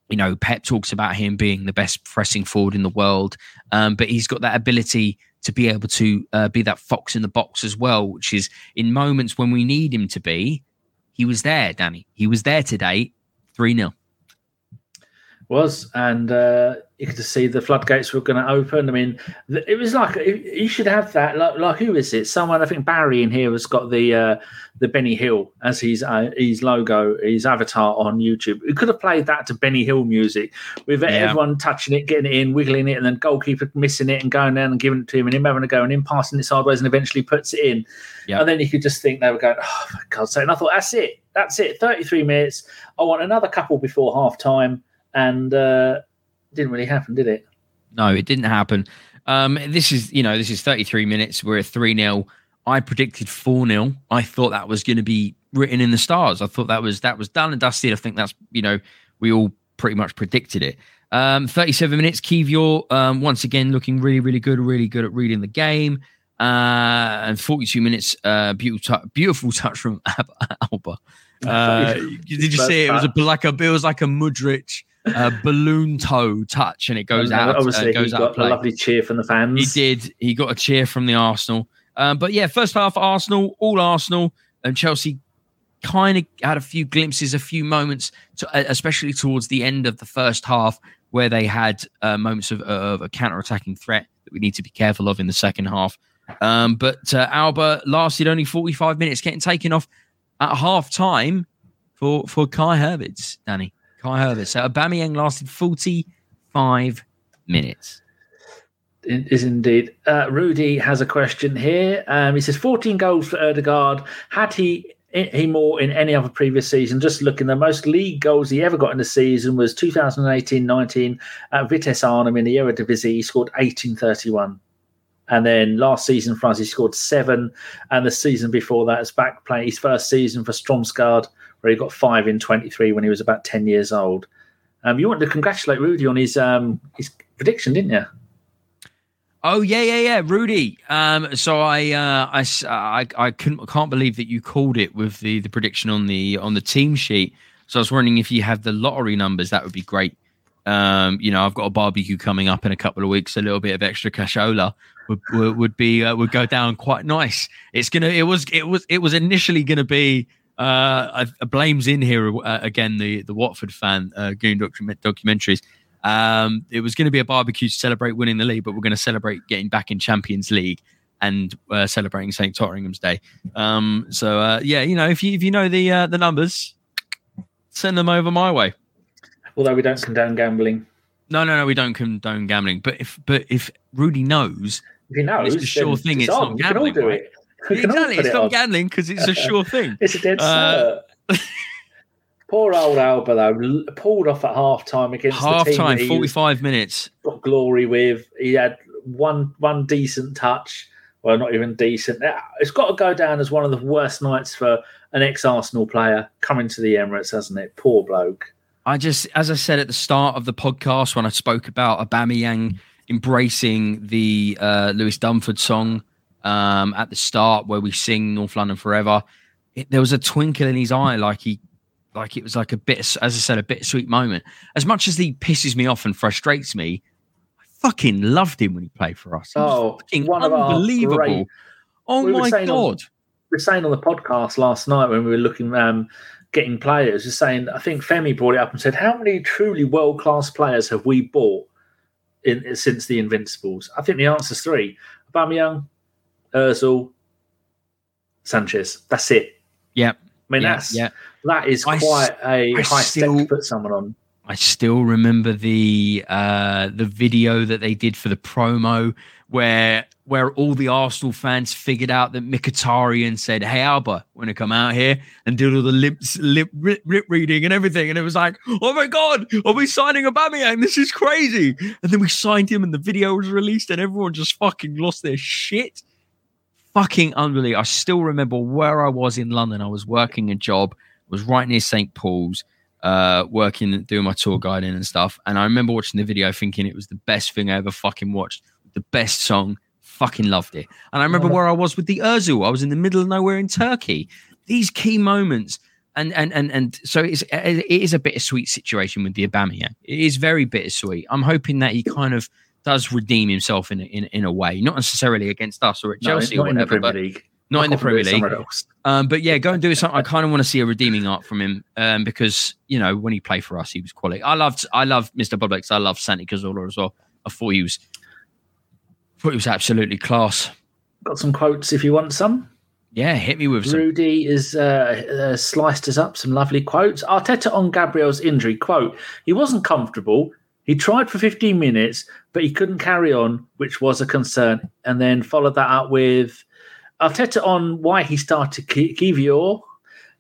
you know, Pep talks about him being the best pressing forward in the world, um, but he's got that ability to be able to uh, be that fox in the box as well, which is in moments when we need him to be, he was there, Danny. He was there today, 3 0.
Was, and uh, you could just see the floodgates were going to open. I mean, it was like you should have that. Like, like who is it? Someone I think Barry in here has got the uh, the Benny Hill as his uh, his logo, his avatar on YouTube. We could have played that to Benny Hill music with
Yeah.
everyone touching it, getting it in, wiggling it, and then goalkeeper missing it and going down and giving it to him, and him having a go and him passing it sideways and eventually puts it in.
Yeah.
And then you could just think they were going, oh, for God's sake. And I thought, that's it. That's it. 33 minutes. I want another couple before half time. And uh, didn't really happen, did it?
No, it didn't happen. Um, this is, you know, this is 33 minutes. We're at 3 0. I predicted 4 0. I thought that was going to be written in the stars. I thought that was that was done and dusted. I think that's, you know, we all pretty much predicted it. Um, 37 minutes. Kiwior, um, once again, looking really, really good, really good at reading the game. Uh, and 42 minutes. Uh, beautiful, tou- beautiful touch from Auba. Uh, did you see it? It was a like a it was like a Mudryk uh, balloon toe touch, and it goes
And
out.
Obviously,
uh, goes
he
out
got a lovely cheer from the fans.
He did. He got a cheer from the Arsenal. Um, but yeah, first half Arsenal, all Arsenal, and Chelsea kind of had a few glimpses, a few moments, to, uh, especially towards the end of the first half, where they had uh, moments of, of a counter-attacking threat that we need to be careful of in the second half. Um, but uh, Auba lasted only 45 minutes, getting taken off at half time for for Kai Havertz, Danny. Kai Havertz. So Aubameyang lasted 45 minutes.
It is indeed. Uh, Rudy has a question here. Um, he says 14 goals for Odegaard. Had he he more in any other previous season? Just looking, the most league goals he ever got in the season was 2018-19 at Vitesse Arnhem in the Eredivisie. He scored 1831. And then last season us, he scored seven. And the season before that, is back playing his first season for Stromsgard, where he got five in 23 when he was about 10 years old. Um, you wanted to congratulate Rudy on his um, his prediction, didn't you?
Oh yeah, yeah, yeah, Rudy. Um, so I, uh, I, s- I, I couldn't, can't believe that you called it with the the prediction on the on the team sheet. So I was wondering if you have the lottery numbers, that would be great. Um, you know, I've got a barbecue coming up in a couple of weeks. A little bit of extra cashola would would, would be uh, would go down quite nice. It's gonna. It was. It was. It was initially gonna be. Uh, a blames in here uh, again. The the Watford fan uh, Goon document, documentaries. Um, it was going to be a barbecue to celebrate winning the league, but we're going to celebrate getting back in Champions League and uh, celebrating St Tottenham's Day. Um, so uh, yeah, you know, if you if you know the uh, the numbers, send them over my way.
Although we don't condone gambling.
No, no, no, we don't condone gambling. But if but if Rudy knows,
If he knows,
It's a sure thing, it's
on.
not
We can all
gambling,
do
right?
it. Can
exactly, it's
it
not
on.
gambling because it's a sure thing.
It's a dead
Uh,
cert. Poor old Auba though, pulled off at half time against
Half
the team Half time,
forty five minutes.
got glory with. He had one one decent touch well, not even decent. It's got to go down as one of the worst nights for an ex-Arsenal player coming to the Emirates, hasn't it? Poor bloke.
I just, as I said at the start of the podcast when I spoke about Aubameyang embracing the uh, Louis Dunford song um, at the start where we sing North London Forever, it, there was a twinkle in his eye, like he, like it was like a bit, as I said, a bittersweet moment. As much as he pisses me off and frustrates me, I fucking loved him when he played for us. He
oh,
fucking unbelievable! Great, oh we my god! On,
we were saying on the podcast last night when we were looking. Um, getting players. Just saying, I think Femi brought it up and said, "How many truly world class players have we bought in, since the Invincibles?" I think the answer is three: Aubameyang, Özil, Sanchez. That's it.
Yeah.
I mean,
yeah,
that's
yeah.
that is quite I, a I high still, step to put someone on.
I still remember the uh, the video that they did for the promo where where all the Arsenal fans figured out that Mkhitaryan said, "Hey Auba, want to come out here and do all the lips lip lip, lip reading and everything?" And it was like, "Oh my god, are we signing Aubameyang? This is crazy!" And then we signed him, and the video was released, and everyone just fucking lost their shit. Fucking unbelievable! I still remember where I was in London. I was working a job, was right near St Paul's. Uh, working, doing my tour guiding and stuff. And I remember watching the video thinking it was the best thing I ever fucking watched. The best song fucking loved it. And I remember where I was with the Özil. I was in the middle of nowhere in Turkey. These key moments. And and and and so it's it is a bittersweet situation with the Aubameyang. It is very bittersweet. I'm hoping that he kind of does redeem himself in in, in a way, not necessarily against us or at
no,
Chelsea or whatever, but
League.
not in the Premier League. Um, but yeah, go and do something. I kind of want to see a redeeming art from him um, because you know when he played for us, he was quality. I loved I loved Mr. Publix. I love Santi Cazorla as well. I thought he was Thought it was absolutely class.
Got some quotes if you want some.
Yeah, hit me with some.
Rudy has uh, uh, sliced us up some lovely quotes. Arteta on Gabriel's injury quote: He wasn't comfortable. He tried for 15 minutes, but he couldn't carry on, which was a concern. And then followed that up with Arteta on why he started Kiwior.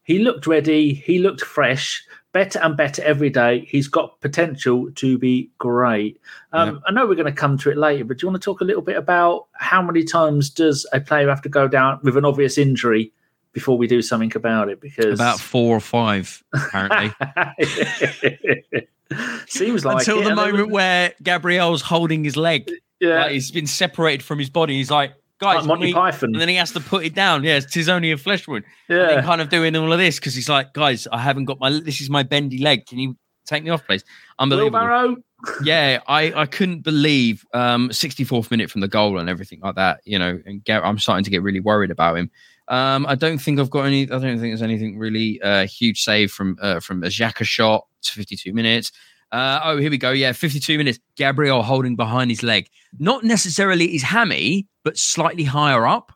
He looked ready. He looked fresh better and better every day. He's got potential to be great. Um, yeah. I know we're going to come to it later, but do you want to talk a little bit about how many times does a player have to go down with an obvious injury before we do something about it? Because
about four or five, apparently.
Seems like
until
it.
the moment where Gabriel's holding his leg.
Yeah,
like he's been separated from his body. He's like, guys,
like Monty Python.
And then he has to put it down. Yeah, it's only a flesh wound.
Yeah.
And kind of doing all of this because he's like, guys, I haven't got my, this is my bendy leg. Can you take me off, please? Unbelievable. yeah, I, I couldn't believe um 64th minute from the goal and everything like that, you know, and get, I'm starting to get really worried about him. Um, I don't think I've got any. I don't think there's anything really uh, huge save from uh, from a Xhaka shot to 52 minutes. Uh, oh, here we go. Yeah, 52 minutes. Gabriel holding behind his leg. Not necessarily his hammy, but slightly higher up.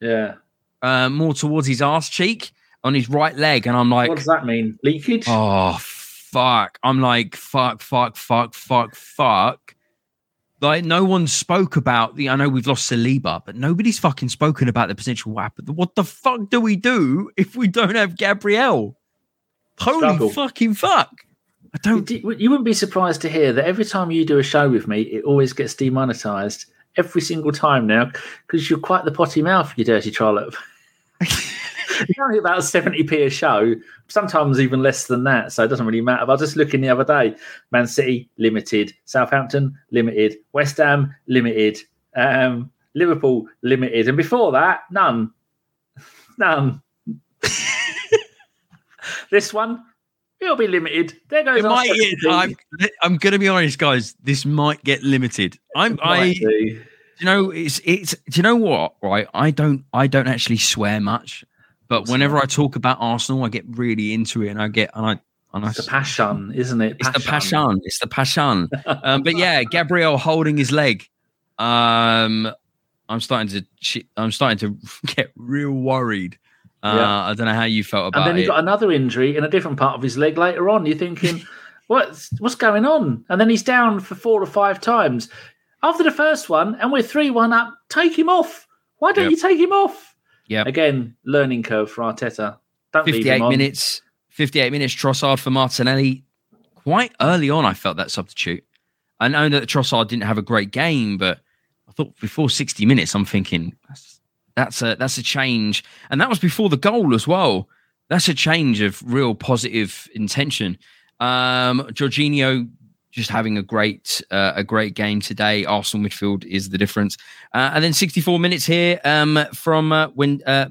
Yeah.
Uh, more towards his ass cheek on his right leg. And I'm like,
what does that mean? Leakage?
Oh, fuck. I'm like, fuck, fuck, fuck, fuck, fuck. Like, no one spoke about the. I know we've lost Saliba, but nobody's fucking spoken about the potential weapon. What the fuck do we do if we don't have Gabriel? Holy Struggle. fucking fuck. I don't.
You wouldn't be surprised to hear that every time you do a show with me, it always gets demonetized every single time now because you're quite the potty mouth, you dirty trollop. it's only about 70p a show, sometimes even less than that. So it doesn't really matter. But I was just looking the other day Man City, limited. Southampton, limited. West Ham, limited. Um, Liverpool, limited. And before that, none. None. this one, It'll be limited. There goes. It might
I'm, I'm going to be honest, guys. This might get limited. I'm. I. You know, it's it's. Do you know what? Right. I don't. I don't actually swear much, but whenever. I talk about Arsenal, I get really into it, and I get and I. And
it's I, the passion, isn't it?
Passion. It's the passion. It's the passion. um, but yeah, Gabriel holding his leg. Um, I'm starting to. I'm starting to get real worried uh, yeah. I don't know how you felt about it.
And then he it. got another injury in a different part of his leg later on. You're thinking, what's what's going on? And then he's down for four or five times. After the first one, and we're three one up, take him off. Why don't yep. you take him off?
Yeah.
Again, learning curve for Arteta. Don't
58 minutes. 58 minutes Trossard for Martinelli. Quite early on, I felt that substitute. I know that Trossard didn't have a great game, but I thought before 60 minutes, I'm thinking that's, that's a that's a change, and that was before the goal as well. That's a change of real positive intention. Um, Jorginho just having a great uh, a great game today. Arsenal midfield is the difference. Uh, and then 64 minutes here um, from uh, when uh,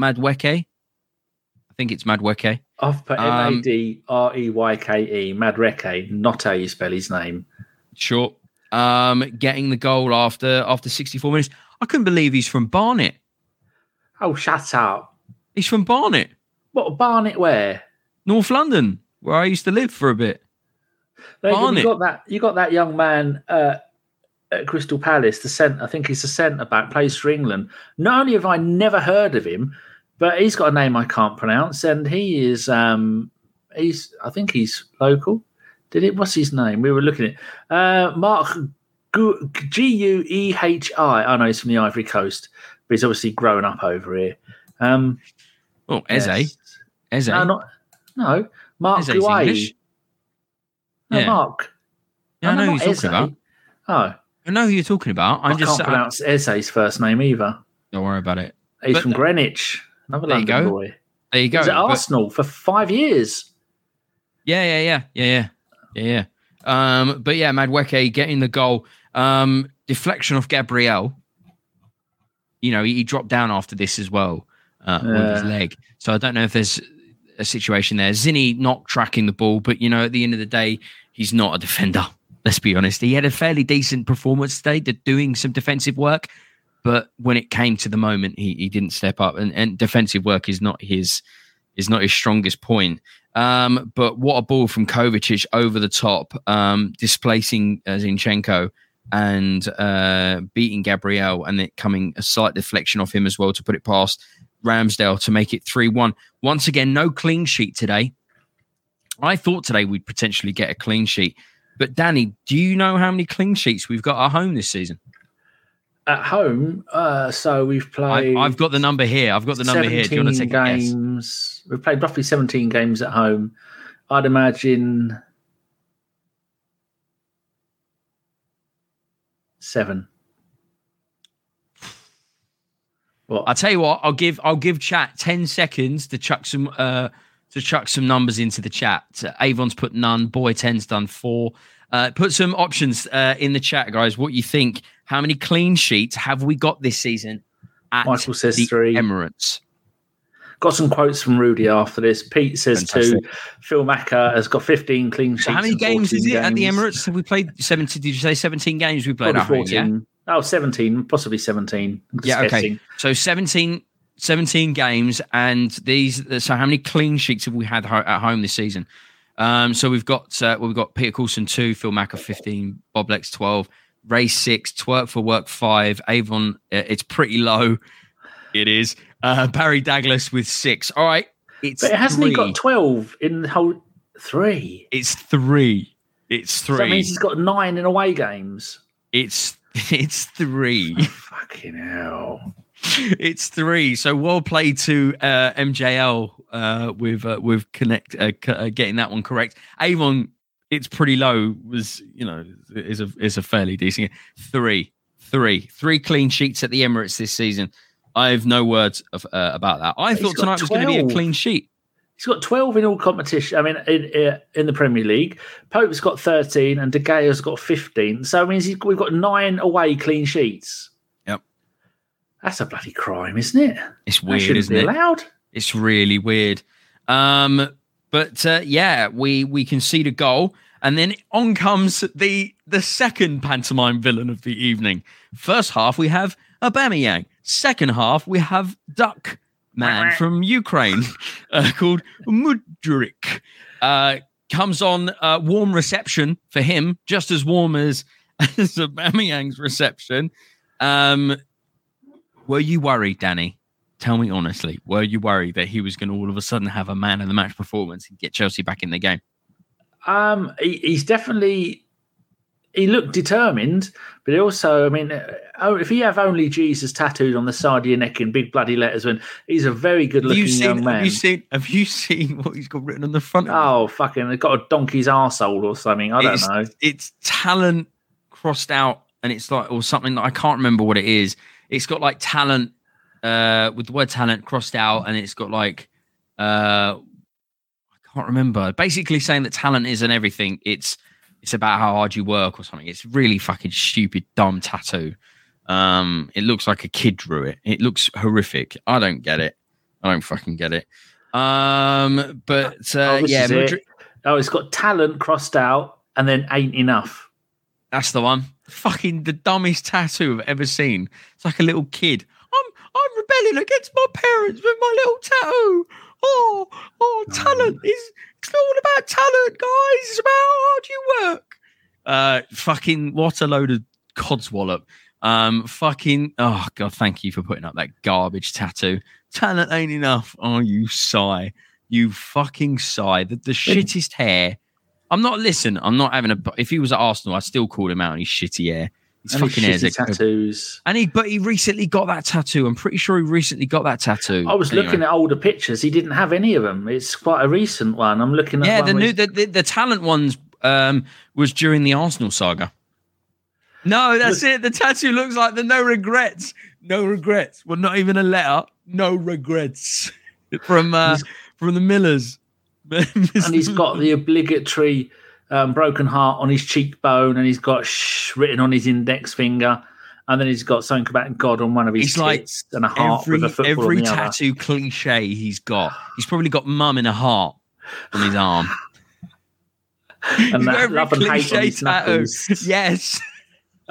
Madueke. I think it's Madueke.
I've put
Um,
M A D R E Y K E, Madreke, not how you spell his name.
Sure. Um, getting the goal after after 64 minutes. I couldn't believe he's from Barnet.
Oh, shut up.
He's from Barnet,
What, Barnet where?
North London, where I used to live for a bit.
There you go,
Barnet.
You got that. You got that young man uh, at Crystal Palace. The centre. I think he's a centre back. Plays for England. Not only have I never heard of him, but he's got a name I can't pronounce, and he is. Um, he's. I think he's local. Did it? What's his name? We were looking at uh, Mark G U E H I. I know he's from the Ivory Coast, but he's obviously grown up over here. Um,
Oh, Eze.
yes.
Eze.
No, not no. Mark Guay. No,
Yeah.
Mark.
Yeah, I
No,
know who you're talking about.
Oh,
I know who you're talking about. I'm
I
just.
can't pronounce Eze's first name either.
don't worry about it.
He's
But-
from Greenwich, another
There you
London
go.
boy.
There you go.
was at
But-
Arsenal for five years.
Yeah, yeah, yeah, yeah, yeah, yeah, yeah. Um, but yeah, Madueke getting the goal. Um, deflection off Gabriel. You know, he, he dropped down after this as well uh, with his leg. So I don't know if there's a situation there. Zinni not tracking the ball, but you know, at the end of the day, he's not a defender. Let's be honest. He had a fairly decent performance today, doing some defensive work, but when it came to the moment, he, he didn't step up. And, and defensive work is not his is not his strongest point. Um, but what a ball from Kovacic over the top, um, displacing uh, Zinchenko and uh, beating Gabriel, and it coming a slight deflection off him as well to put it past Ramsdale to make it 3 1. Once again, no clean sheet today. I thought today we'd potentially get a clean sheet. But Danny, do you know how many clean sheets we've got at home this season?
At home, uh, so we've played.
I, I've got the number here. I've got the number here. Do you want to take
17
a guess?
games. We've played roughly 17 games at home. I'd imagine seven. Well,
I'll tell you what. I'll give I'll give chat ten seconds to chuck some uh to chuck some numbers into the chat. Uh, Avon's put none. Boy ten's done four. Uh, put some options uh, in the chat, guys. What you think? How many clean sheets have we got this season at
Michael says three.
Emirates?
Got some quotes from Rudy after this. Pete says
Fantastic.
two. Phil Macker has got 15 clean sheets.
So how many games is
14
it at the. Emirates? Have we played seventeen? Did you say seventeen games we played
Probably
at home?
14.
Yeah.
Oh, 17, possibly 17. I'm just
Yeah, okay. So 17, 17 games, and these. So how many clean sheets have we had ho- at home this season? Um, so we've got uh, well, we've got Peter Coulson two, Phil Macker fifteen, Bob Lex twelve, Ray six, Twerk for Work five, Avon uh, it's pretty low. It is uh, Barry Douglas with six. All right, it's
But hasn't
three.
he got 12 in the whole three?
it's three. It's
So that means he's got nine in away games.
it's it's three.
Fucking hell.
it's three. So well played to uh, MJL uh, with uh, with connect uh, c- uh, getting that one correct. Avon, it's pretty low. Was you know is a is a fairly decent three, three, three clean sheets at the Emirates this season. I have no words of, uh, about that. I
He's
thought tonight was going to be a clean sheet.
He's got 12 in all competition. I mean, in, in the Premier League. Pope's got 13 and De Gea's got 15. So it means he's, we've got nine away clean sheets.
Yep.
That's a bloody crime, isn't it?
It's weird,
shouldn't
isn't
be
it?
allowed.
It's really weird. Um, but uh, yeah, we we concede a goal, and then on comes the the second pantomime villain of the evening. First half we have Aubameyang. Second half we have Duck Man from Ukraine uh, called Mudryk. Uh, comes on uh, warm reception for him, just as warm as as Aubameyang's reception. Um, were you worried, Danny? Tell me honestly, were you worried that he was going to all of a sudden have a man of the match performance and get Chelsea back in the game?
Um, he, he's definitely he looked determined, but he also, I mean, uh, oh, if you have only Jesus tattooed on the side of your neck in big bloody letters, when he's a very good
Have
looking
you seen?
young man.
Have you seen? Have you seen what he's got written on the front?
oh, fucking, they've got a donkey's arsehole or something. I don't
it's,
know.
It's talent crossed out and it's like or something that I can't remember what it is. It's got like talent uh, with the word talent crossed out, and it's got like uh, I can't remember. Basically, saying that talent isn't everything. It's it's about how hard you work or something. It's really fucking stupid, dumb tattoo. Um, it looks like a kid drew it. It looks horrific. I don't get it. I don't fucking get it. Um, but uh,
Oh,
yeah,
is it.
Madrid,
Oh, it's got talent crossed out and then ain't enough.
that's the one. Fucking the dumbest tattoo I've ever seen. It's like a little kid. I'm I'm rebelling against my parents with my little tattoo. Oh, oh, talent is it's not all about talent, guys. It's about how hard you work. Uh, fucking what a load of codswallop. Um, fucking oh god, thank you for putting up that garbage tattoo. Talent ain't enough. Oh, you sigh, you fucking sigh. The, the shittest hair. I'm not listen. I'm not having a. If he was at Arsenal, I'd still call him out on his shitty hair. His
And
fucking hair's
tattoos.
and he, but he recently got that tattoo. I'm pretty sure he recently got that tattoo.
I was
Anyway.
looking at older pictures. He didn't have any of them. It's quite a recent one. I'm looking at
yeah, the new the, the, the talent ones um was during the Arsenal saga. No, that's it. The tattoo looks like the no regrets. No regrets. Well, not even a letter. No regrets from uh, from the Millers.
And he's got the obligatory um, broken heart on his cheekbone, and he's got shh written on his index finger, and then he's got something about God on one of his
He's like
and a heart
every
with a football
every
on the other.
tattoo cliche he's got. He's probably got mum in a heart on his arm.
And
got
that love and hate on his knuckles.
Yes.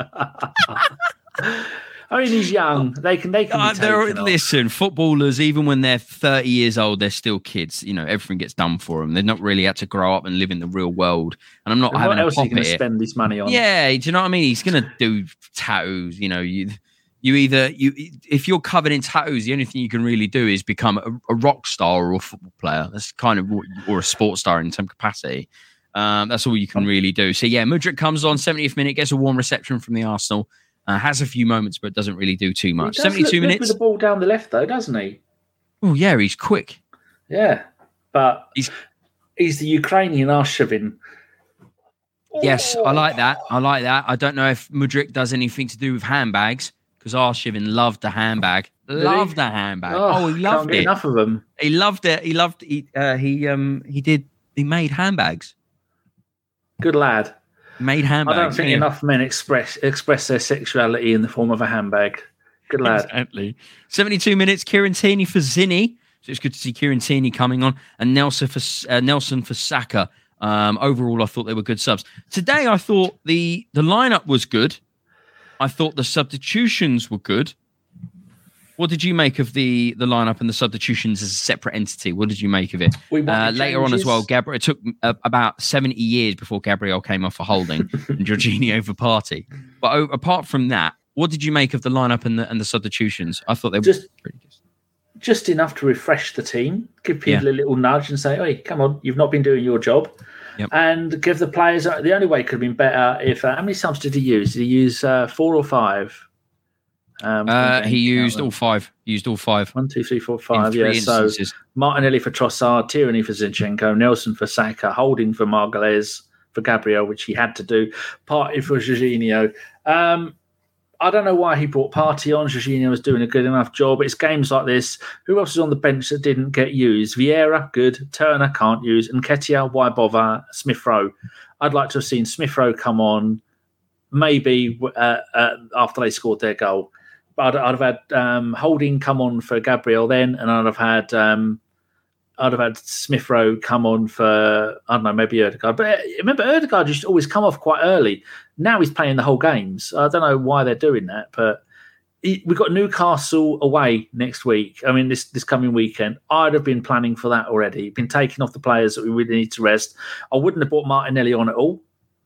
I mean, he's young. They can. They can.
Uh, listen, footballers, even when they're 30 years old, they're still kids. You know, everything gets done for them. They're not really had to grow up and live in the real world. And I'm not
And
having
what else are you going to spend this money on?
Yeah, do you know what I mean? He's gonna do tattoos. You know, you you either you if you're covered in tattoos, the only thing you can really do is become a, a rock star or a football player. That's kind of what, or a sports star in some capacity. Um, that's all you can really do. So yeah, Mudryk comes on 70th minute, gets a warm reception from the Arsenal. Uh, has a few moments, but doesn't really do too
He
much.
does look
72
good
minutes.
with the ball down the left, though, doesn't he?
Oh yeah, he's quick.
Yeah, but
He's-
he's the Ukrainian Arshavin.
Yes, I like that. I like that. I don't know if Mudryk does anything to do with handbags because Arshavin loved the handbag. Loved the handbag. Oh, he
can't
loved it.
enough of them.
He loved it. He loved. He uh, he um he did. He made handbags.
Good lad.
Made handbags.
I don't think
yeah.
enough men express express their sexuality in the form of a handbag. Good lad.
Exactly. 72 minutes. Kieran Tierney for Zinni. So it's good to see Kieran Tierney coming on and Nelson for uh, Nelson for Saka. Um, overall, I thought they were good subs. Today, I thought the the lineup was good. I thought the substitutions were good. What did you make of the the lineup and the substitutions as a separate entity? What did you make of it?
We
Uh, later on as well, Gabriel. It took uh, about seventy years before Gabriel came off for holding and Jorginho for Partey. But apart from that, what did you make of the lineup and the and the substitutions? I thought they were
Just-
pretty good.
just enough to refresh the team, give people a little nudge and say, "Hey, come on, you've not been doing your job,"
Yep.
and give the players. The only way it could have been better if uh, how many subs did he use? Did he use uh, four or five? Um,
Uh, he used all five. He used all five.
One, two, three, four, five.
in
five.
three
Yeah, so. Martinelli for Trossard, Tierney for Zinchenko, Nelson for Saka, Holding for Magalhães for Gabriel, which he had to do, Partey for Jorginho. Um, I don't know why he brought Partey on. Jorginho was doing a good enough job. It's games like this. Who else was on the bench that didn't get used? Vieira, good. Turner can't use. Nketiah, why bother? Smith Rowe. I'd like to have seen Smith Rowe come on maybe uh, uh, after they scored their goal. I'd, I'd have had um, Holding come on for Gabriel then, and I'd have had um, I'd have had Smith Rowe come on for I don't know maybe Odegaard. But uh, remember Odegaard used to always come off quite early. Now he's playing the whole games. I don't know why they're doing that, but we've got Newcastle away next week. I mean this this coming weekend. I'd have been planning for that already. Been taking off the players that we really need to rest. I wouldn't have brought Martinelli on at all.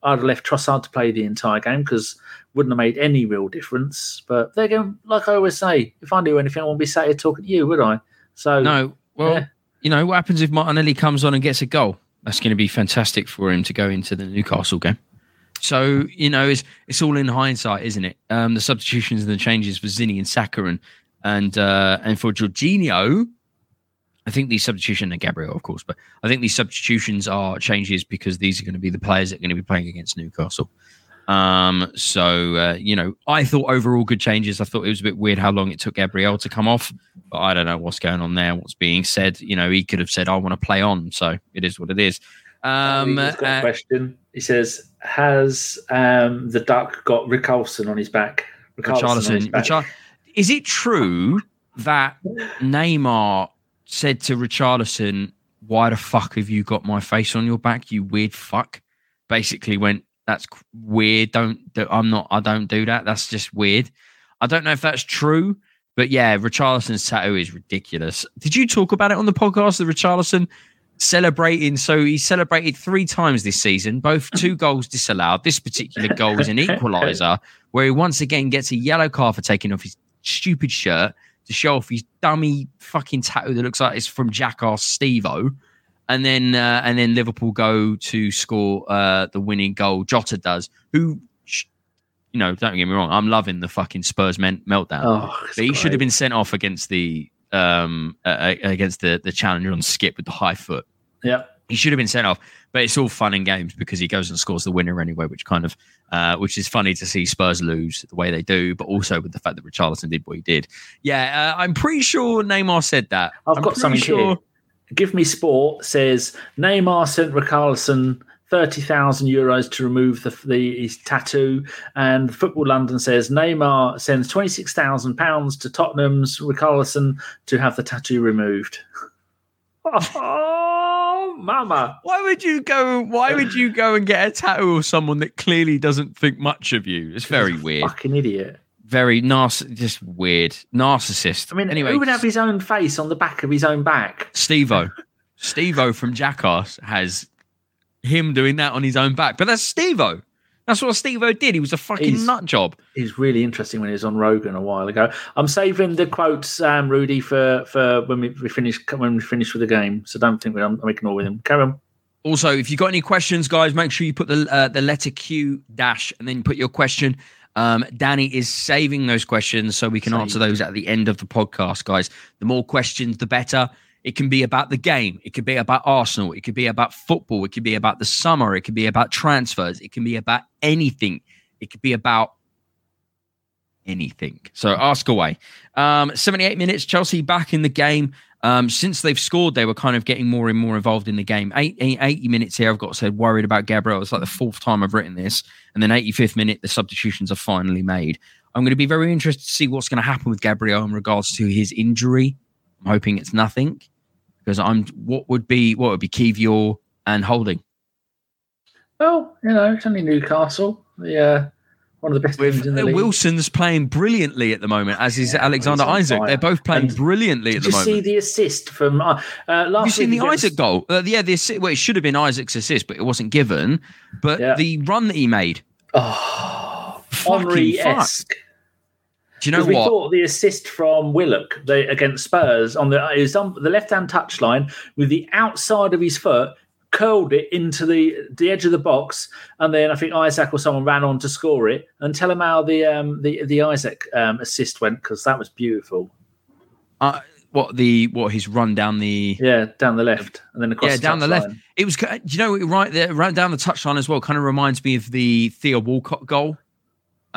I'd have left Trossard to play the entire game because wouldn't have made any real difference. But they're going, like I always say, if I knew anything, I wouldn't be sat here talking to you, would I? So
No, well,
Yeah.
you know what happens if Martinelli comes on and gets a goal? That's going to be fantastic for him to go into the Newcastle game. So you know, it's it's all in hindsight, isn't it? Um, the substitutions and the changes for Zinni and Saka and and uh, and for Jorginho, I think these substitutions and Gabriel, of course, but I think these substitutions are changes because these are going to be the players that are going to be playing against Newcastle. Um, so uh, you know, I thought overall good changes. I thought it was a bit weird how long it took Gabriel to come off, but I don't know what's going on there. What's being said? You know, he could have said, "I want to play on," so it is what it is. Um,
He's got
uh,
a question. He says, "Has um, the duck got Richarlison on his back?" Richarlison on his
Richarlison.
back.
Richar- is it true that Neymar said to Richarlison, "Why the fuck have you got my face on your back, you weird fuck?" Basically, went, "That's weird. Don't. do- I'm not. I don't do that. That's just weird." I don't know if that's true, but yeah, Richarlison's tattoo is ridiculous. Did you talk about it on the podcast? The Richarlison celebrating. So he celebrated three times this season, both two goals disallowed. This particular goal was an equaliser, where he once again gets a yellow card for taking off his stupid shirt to show off his dummy fucking tattoo that looks like it's from Jackass Steve-O. And then uh, and then Liverpool go to score uh, the winning goal. Jota does, who, you know, don't get me wrong, I'm loving the fucking Spurs men- meltdown.
Oh,
But he should have been sent off against the um uh, against the the challenger on Skipp with the high foot.
Yeah.
He should have been sent off, but it's all fun and games because he goes and scores the winner anyway, which kind of uh, which is funny to see Spurs lose the way they do, but also with the fact that Richarlison did what he did. Yeah, uh, I'm pretty sure Neymar said that.
I've
I'm
got something here. Give Me Sport says Neymar sent Richarlison thirty thousand euros to remove the, the his tattoo, and Football London says Neymar sends twenty six thousand pounds to Tottenham's Richarlison to have the tattoo removed. mama!
Why would you go? Why would you go and get a tattoo of someone that clearly doesn't think much of you? It's very weird.
Fucking idiot.
Very narciss, just weird. Narcissist.
I mean,
anyway,
who would have his own face on the back of his own back?
Steve-O. Steve-O from Jackass has him doing that on his own back. But that's Steve-O. That's what Steve O did. He was a fucking
He's-
nut job.
He's really interesting when he was on Rogan a while ago. I'm saving the quotes, um, Rudy, for for when we, we finish when we finish with the game. So don't think I'm, I'm ignore with him. Carry on.
Also, if you've got any questions, guys, make sure you put the uh, the letter Q dash and then put your question. Um, Danny is saving those questions so we can answer those at the end of the podcast, guys. The more questions, the better. It can be about the game. It could be about Arsenal. It could be about football. It could be about the summer. It could be about transfers. It can be about anything. It could be about anything. So ask away. Um, 78 minutes, Chelsea back in the game. Um, since they've scored, they were kind of getting more and more involved in the game. Eight, eight- 80 minutes here, I've got say, worried about Gabriel. It's like the fourth time I've written this. And then 85th minute, the substitutions are finally made. I'm going to be very interested to see what's going to happen with Gabriel in regards to his injury. I'm hoping it's nothing because I'm what would be what would be Kiwior and Holding
Well, you know, it's only Newcastle. Yeah, one of the best
with
teams in the
uh,
league.
Wilson's playing brilliantly at the moment, as is
Yeah,
Alexander Isak.
fine.
They're both playing
And
brilliantly at the moment.
Did you see the assist from uh, uh, last
Have you seen the Isak goal? Uh, yeah, the assi- well, it should have been Isak's assist, but it wasn't given. But
Yeah.
the run that he made,
Oh,
Fucking
Henri
fuck.
esque.
Do you know
we
what?
thought the assist from Willock the, against Spurs on the was on the left hand touchline with the outside of his foot curled it into the the edge of the box, and then I think Isak or someone ran on to score it. And tell him how the um the the Isak um, assist went because that was beautiful.
Uh, what the what his run down the
Yeah, down the left and then across.
yeah down the left. It was do you know right there right down the touchline as well. Kind of reminds me of the Theo Walcott goal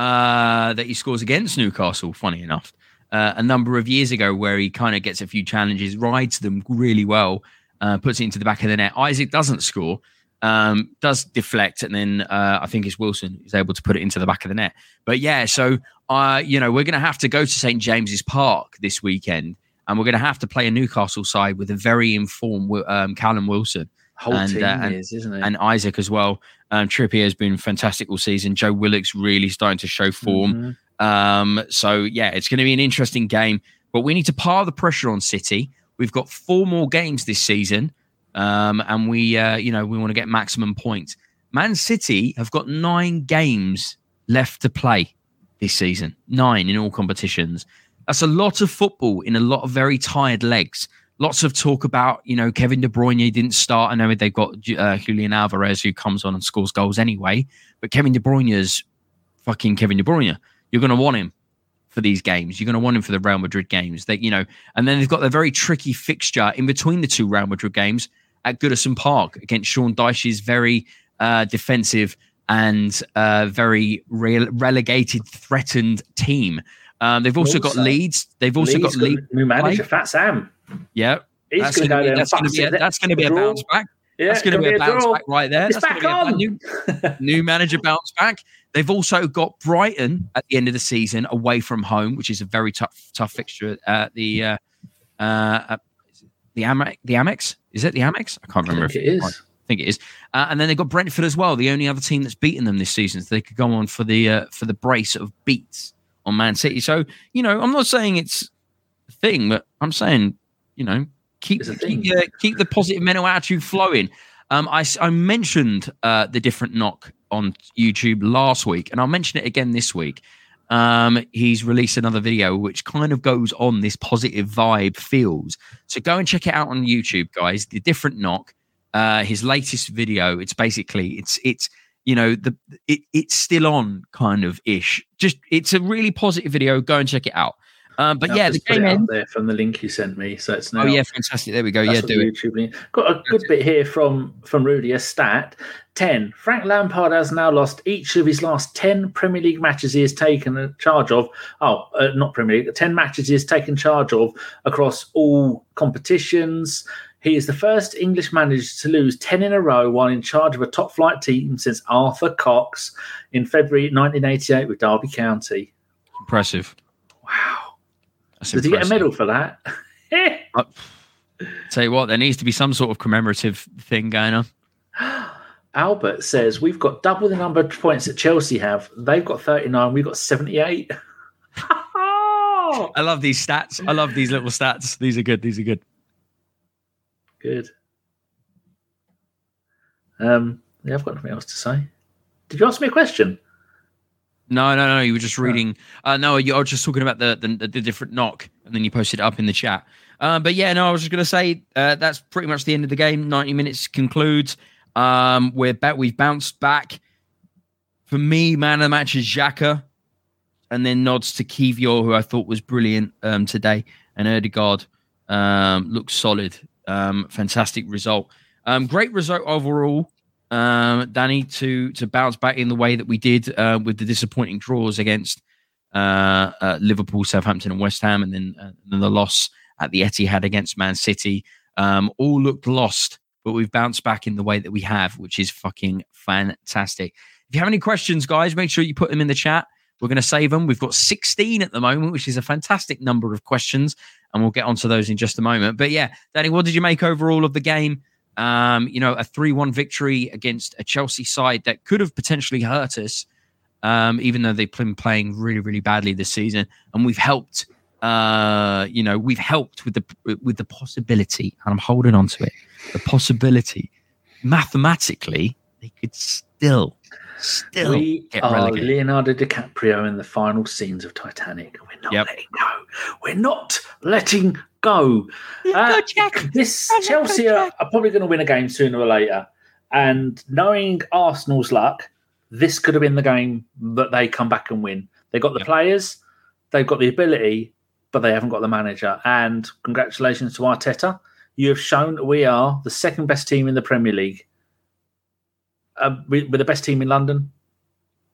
uh, that he scores against Newcastle. Funny enough, uh, a number of years ago, where he kind of gets a few challenges, rides them really well, uh, puts it into the back of the net. Isak doesn't score, um, does deflect, and then uh, I think it's Wilson who's able to put it into the back of the net. But yeah, so uh, you know we're going to have to go to St James's Park this weekend, and we're going to have to play a Newcastle side with a very informed um, Callum Wilson
Whole
And,
team
uh, and-
is, isn't it?
and Isak as well. Um, Trippier has been fantastic all season. Joe Willock's really starting to show form.
Mhm.
Um, so yeah, it's going to be an interesting game. But we need to par the pressure on City. We've got four more games this season, um, and we, uh, you know, we want to get maximum points. Man City have got nine games left to play this season. Nine in all competitions. That's a lot of football in a lot of very tired legs. Lots of talk about, you know, Kevin De Bruyne didn't start. I know they've got uh, Julian Alvarez who comes on and scores goals anyway, but Kevin De Bruyne's fucking Kevin De Bruyne. You're going to want him for these games. You're going to want him for the Real Madrid games. That you know, and then they've got the very tricky fixture in between the two Real Madrid games at Goodison Park against Sean Dyche's very uh, defensive and a very re- relegated, threatened team. Um, they've also, got
Also,
Leeds. They've also
Leeds
got Leeds.
new manager. Fat Sam.
Yeah,
He's
that's
going
going
to
be that's going to be a, that's going to be a bounce back.
Yeah,
that's going to
gonna
be a bounce
draw.
back right there.
It's
That's
back
gonna be a
on.
new, new manager bounce back. They've also got Brighton at the end of the season away from home, which is a very tough tough fixture. Uh, the uh, uh, the Amex, the Amex is it the Amex? I can't
I
remember.
think
if it's
is.
I think it is. Uh, and then they've got Brentford as well, the only other team that's beaten them this season. So they could go on for the uh, for the brace of beats on Man City. So you know, I'm not saying it's a thing, but I'm saying you know keep keep, uh, keep the positive mental attitude flowing. Um, I, I mentioned uh, the different knock on YouTube last week, and I'll mention it again this week. Um, he's released another video which kind of goes on this positive vibe feels. So go and check it out on YouTube, guys. The different knock, uh, his latest video. It's basically it's it's you know the it, it's still on kind of ish. Just it's a really positive video. Go and check it out. Um, but
I'll
yeah, the game
up there from the link you sent me. So it's now.
Oh yeah, fantastic. There we go.
That's
yeah, do it.
YouTube link. Got a good bit here from from Rudy. A stat: ten. Frank Lampard has now lost each of his last ten Premier League matches he has taken charge of. Oh, uh, not Premier League. Ten matches he has taken charge of across all competitions. He is the first English manager to lose 10 in a row while in charge of a top flight team since Arthur Cox in February 1988 with Derby County.
Impressive.
Wow.
That's
Did he get a medal for that?
Uh, tell you what, there needs to be some sort of commemorative thing going on.
Albert says we've got double the number of points that Chelsea have. They've got 39, we've got 78.
I love these stats. I love these little stats. These are good. These are good.
Good. Um, yeah, I've got nothing else to say. Did you ask me a question?
No, no, no. You were just reading. Uh, no, you was just talking about the, the the different knock, and then you posted it up in the chat. Uh, but yeah, no, I was just going to say uh, that's pretty much the end of the game. Ninety minutes concludes. Um, we're back. We've bounced back. For me, man of the match is Xhaka, and then nods to Kiwior, who I thought was brilliant um, today, and Odegaard um, looks solid. Um, fantastic result. Um, great result overall um, Danny, to to bounce back in the way that we did uh, with the disappointing draws against uh, uh, Liverpool, Southampton, and West Ham, and then, uh, and then the loss at the Etihad against Man City. Um, all looked lost, but we've bounced back in the way that we have, which is fucking fantastic. If you have any questions, guys, make sure you put them in the chat. We're going to save them. We've got 16 at the moment, which is a fantastic number of questions, and we'll get onto those in just a moment. But yeah, Danny, what did you make overall of the game? Um, you know, a 3 1 victory against a Chelsea side that could have potentially hurt us, um, even though they've been playing really, really badly this season. And we've helped, uh, you know, we've helped with the with the possibility, and I'm holding on to it, the possibility mathematically they could still, still
we
get
are
relegated.
Leonardo DiCaprio in the final scenes of Titanic. We're not
Yep.
letting go. We're not letting go. Uh, this Chelsea are, are probably going to win a game sooner or later. And knowing Arsenal's luck, this could have been the game that they come back and win. They got the
Yep.
players, they've got the ability, but they haven't got the manager. And congratulations to Arteta. You have shown that we are the second best team in the Premier League. Uh, we, we're the best team in London,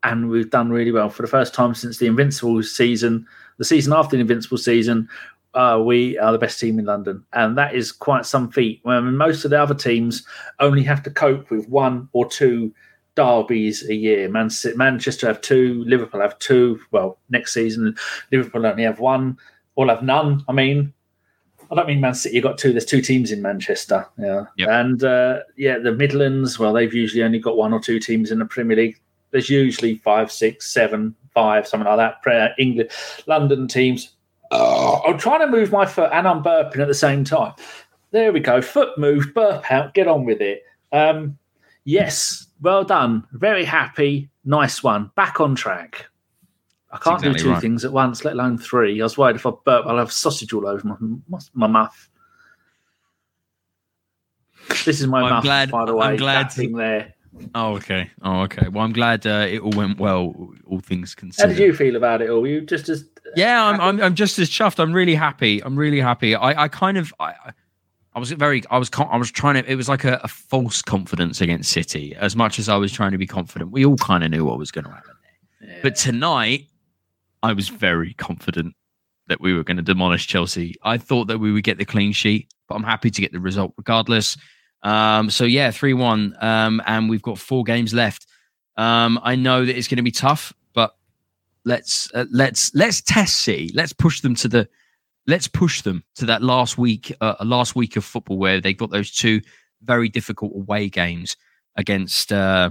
and we've done really well for the first time since the Invincible season. The season after the Invincible season, uh, we are the best team in London, and that is quite some feat. When most of the other teams only have to cope with one or two derbies a year. Man- Manchester have two, Liverpool have two. Well, next season, Liverpool only have one, or have none. I mean, I don't mean Man City. You got two. There's two teams in Manchester. Yeah,
Yep.
and uh, yeah, the Midlands. Well, they've usually only got one or two teams in the Premier League. There's usually five, six, seven, five, something like that. England, London teams. Oh, I'm trying to move my foot and I'm burping at the same time. There we go. Foot moved, burp out. Get on with it. Um, yes, well done. Very happy. Nice one. Back on track. I can't
exactly
do two
right.
things at once, let alone three. I was worried if I burp, I'll have sausage all over my my muff. This is my
I'm
muff,
glad-
by the way.
I'm
glad thing there.
Oh, okay. Oh, okay. Well, I'm glad uh, it all went well, all things considered.
How did you feel about it all? Were you just as
Yeah, I'm. I'm, I'm just as chuffed. I'm really happy. I'm really happy. I, I kind of, I, I was very, I was, I was trying to. It was like a, a false confidence against City, as much as I was trying to be confident. We all kind of knew what was going to happen there. Yeah. But tonight, I was very confident that we were going to demolish Chelsea. I thought that we would get the clean sheet, but I'm happy to get the result regardless. Um, so yeah, three one, um, and we've got four games left. Um, I know that it's going to be tough, let's uh, let's let's test City. Let's push them to the let's push them to that last week, uh, last week of football where they've got those two very difficult away games against uh,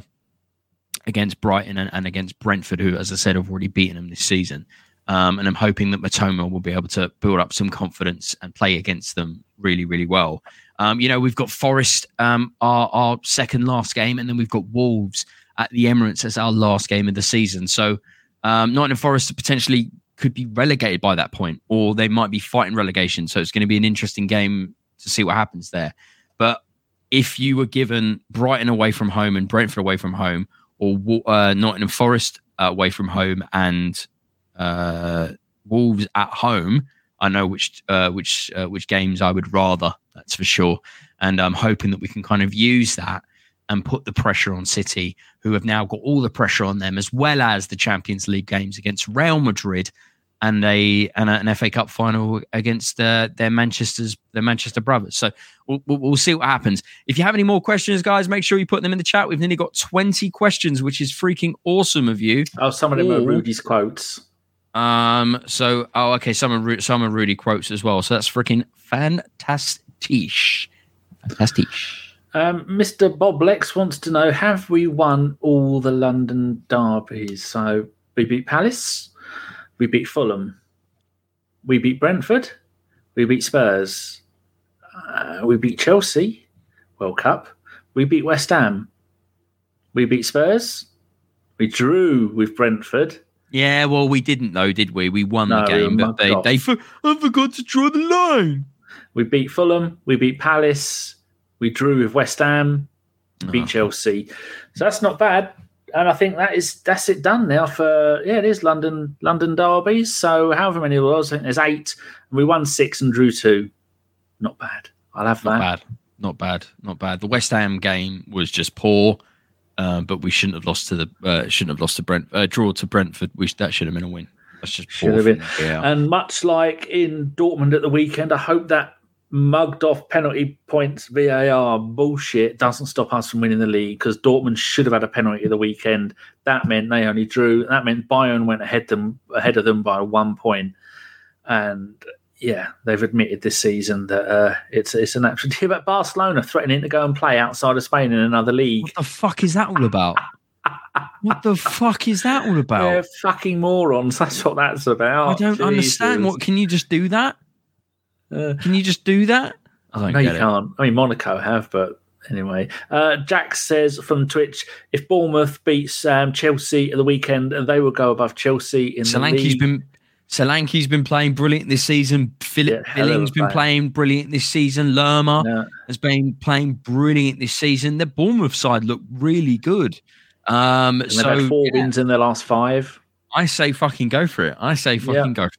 against Brighton and, and, against Brentford, who, as I said, have already beaten them this season. Um, and I'm hoping that Mitoma will be able to build up some confidence and play against them really, really well. Um, you know, we've got Forest, um, our, our second last game, and then we've got Wolves at the Emirates as our last game of the season. So, um, Nottingham Forest potentially could be relegated by that point, or they might be fighting relegation. So it's going to be an interesting game to see what happens there. But if you were given Brighton away from home and Brentford away from home, or uh, Nottingham Forest away from home and uh, Wolves at home, I know which uh, which uh, which games I would rather. That's for sure. And I'm hoping that we can kind of use that and put the pressure on City, who have now got all the pressure on them, as well as the Champions League games against Real Madrid and a and an FA Cup final against uh, their Manchester's their Manchester brothers. So we'll, we'll, see what happens. If you have any more questions, guys, make sure you put them in the chat. We've nearly got twenty questions, which is freaking awesome of you.
Oh, some of them Ooh. are Rudy's quotes.
Um. So, oh, okay. Some are some are Rudy quotes as well. So that's freaking fantastic. Fantastic.
Um, Mr. Bob Lex wants to know: Have we won all the London derbies? So we beat Palace, we beat Fulham, we beat Brentford, we beat Spurs, uh, we beat Chelsea, World Cup, we beat West Ham, we beat Spurs, we drew with Brentford.
Yeah, well, we didn't though, did we? We won no, the game, we but they, they for, I forgot to draw the line.
We beat Fulham, we beat Palace, we drew with West Ham, beat oh. Chelsea. So that's not bad. And I think that is that's it done now for yeah, it is London London derbies. So however many it was, I think there's eight, and we won six and drew two. Not bad. I'll have
not
that.
Bad. Not bad. Not bad. The West Ham game was just poor. Uh, but we shouldn't have lost to the uh, shouldn't have lost to Brent uh, draw to Brentford. We, that should have been a win. That's just should have been.
Yeah. And much like in Dortmund at the weekend, I hope that mugged off penalty points VAR bullshit doesn't stop us from winning the league because Dortmund should have had a penalty the weekend. That meant they only drew. That meant Bayern went ahead them ahead of them by one point. and yeah, they've admitted this season that uh, it's it's an absolute. About Barcelona threatening to go and play outside of Spain in another league.
What the fuck is that all about? what the fuck is that all about?
They're fucking morons. That's what that's about.
I don't Jesus. understand. What can you just do that? Uh, Can you just do that?
I don't no, you it. can't. I mean, Monaco have, but anyway. Uh, Jack says from Twitch, if Bournemouth beats um, Chelsea at the weekend, and they will go above Chelsea in Solanke's the league.
been Solanke's been playing brilliant this season. Philip yeah, Billing's been playing brilliant this season. Lerma yeah. has been playing brilliant this season. The Bournemouth side look really good. Um, so
four yeah. wins in their last five.
I say fucking go for it. I say fucking go.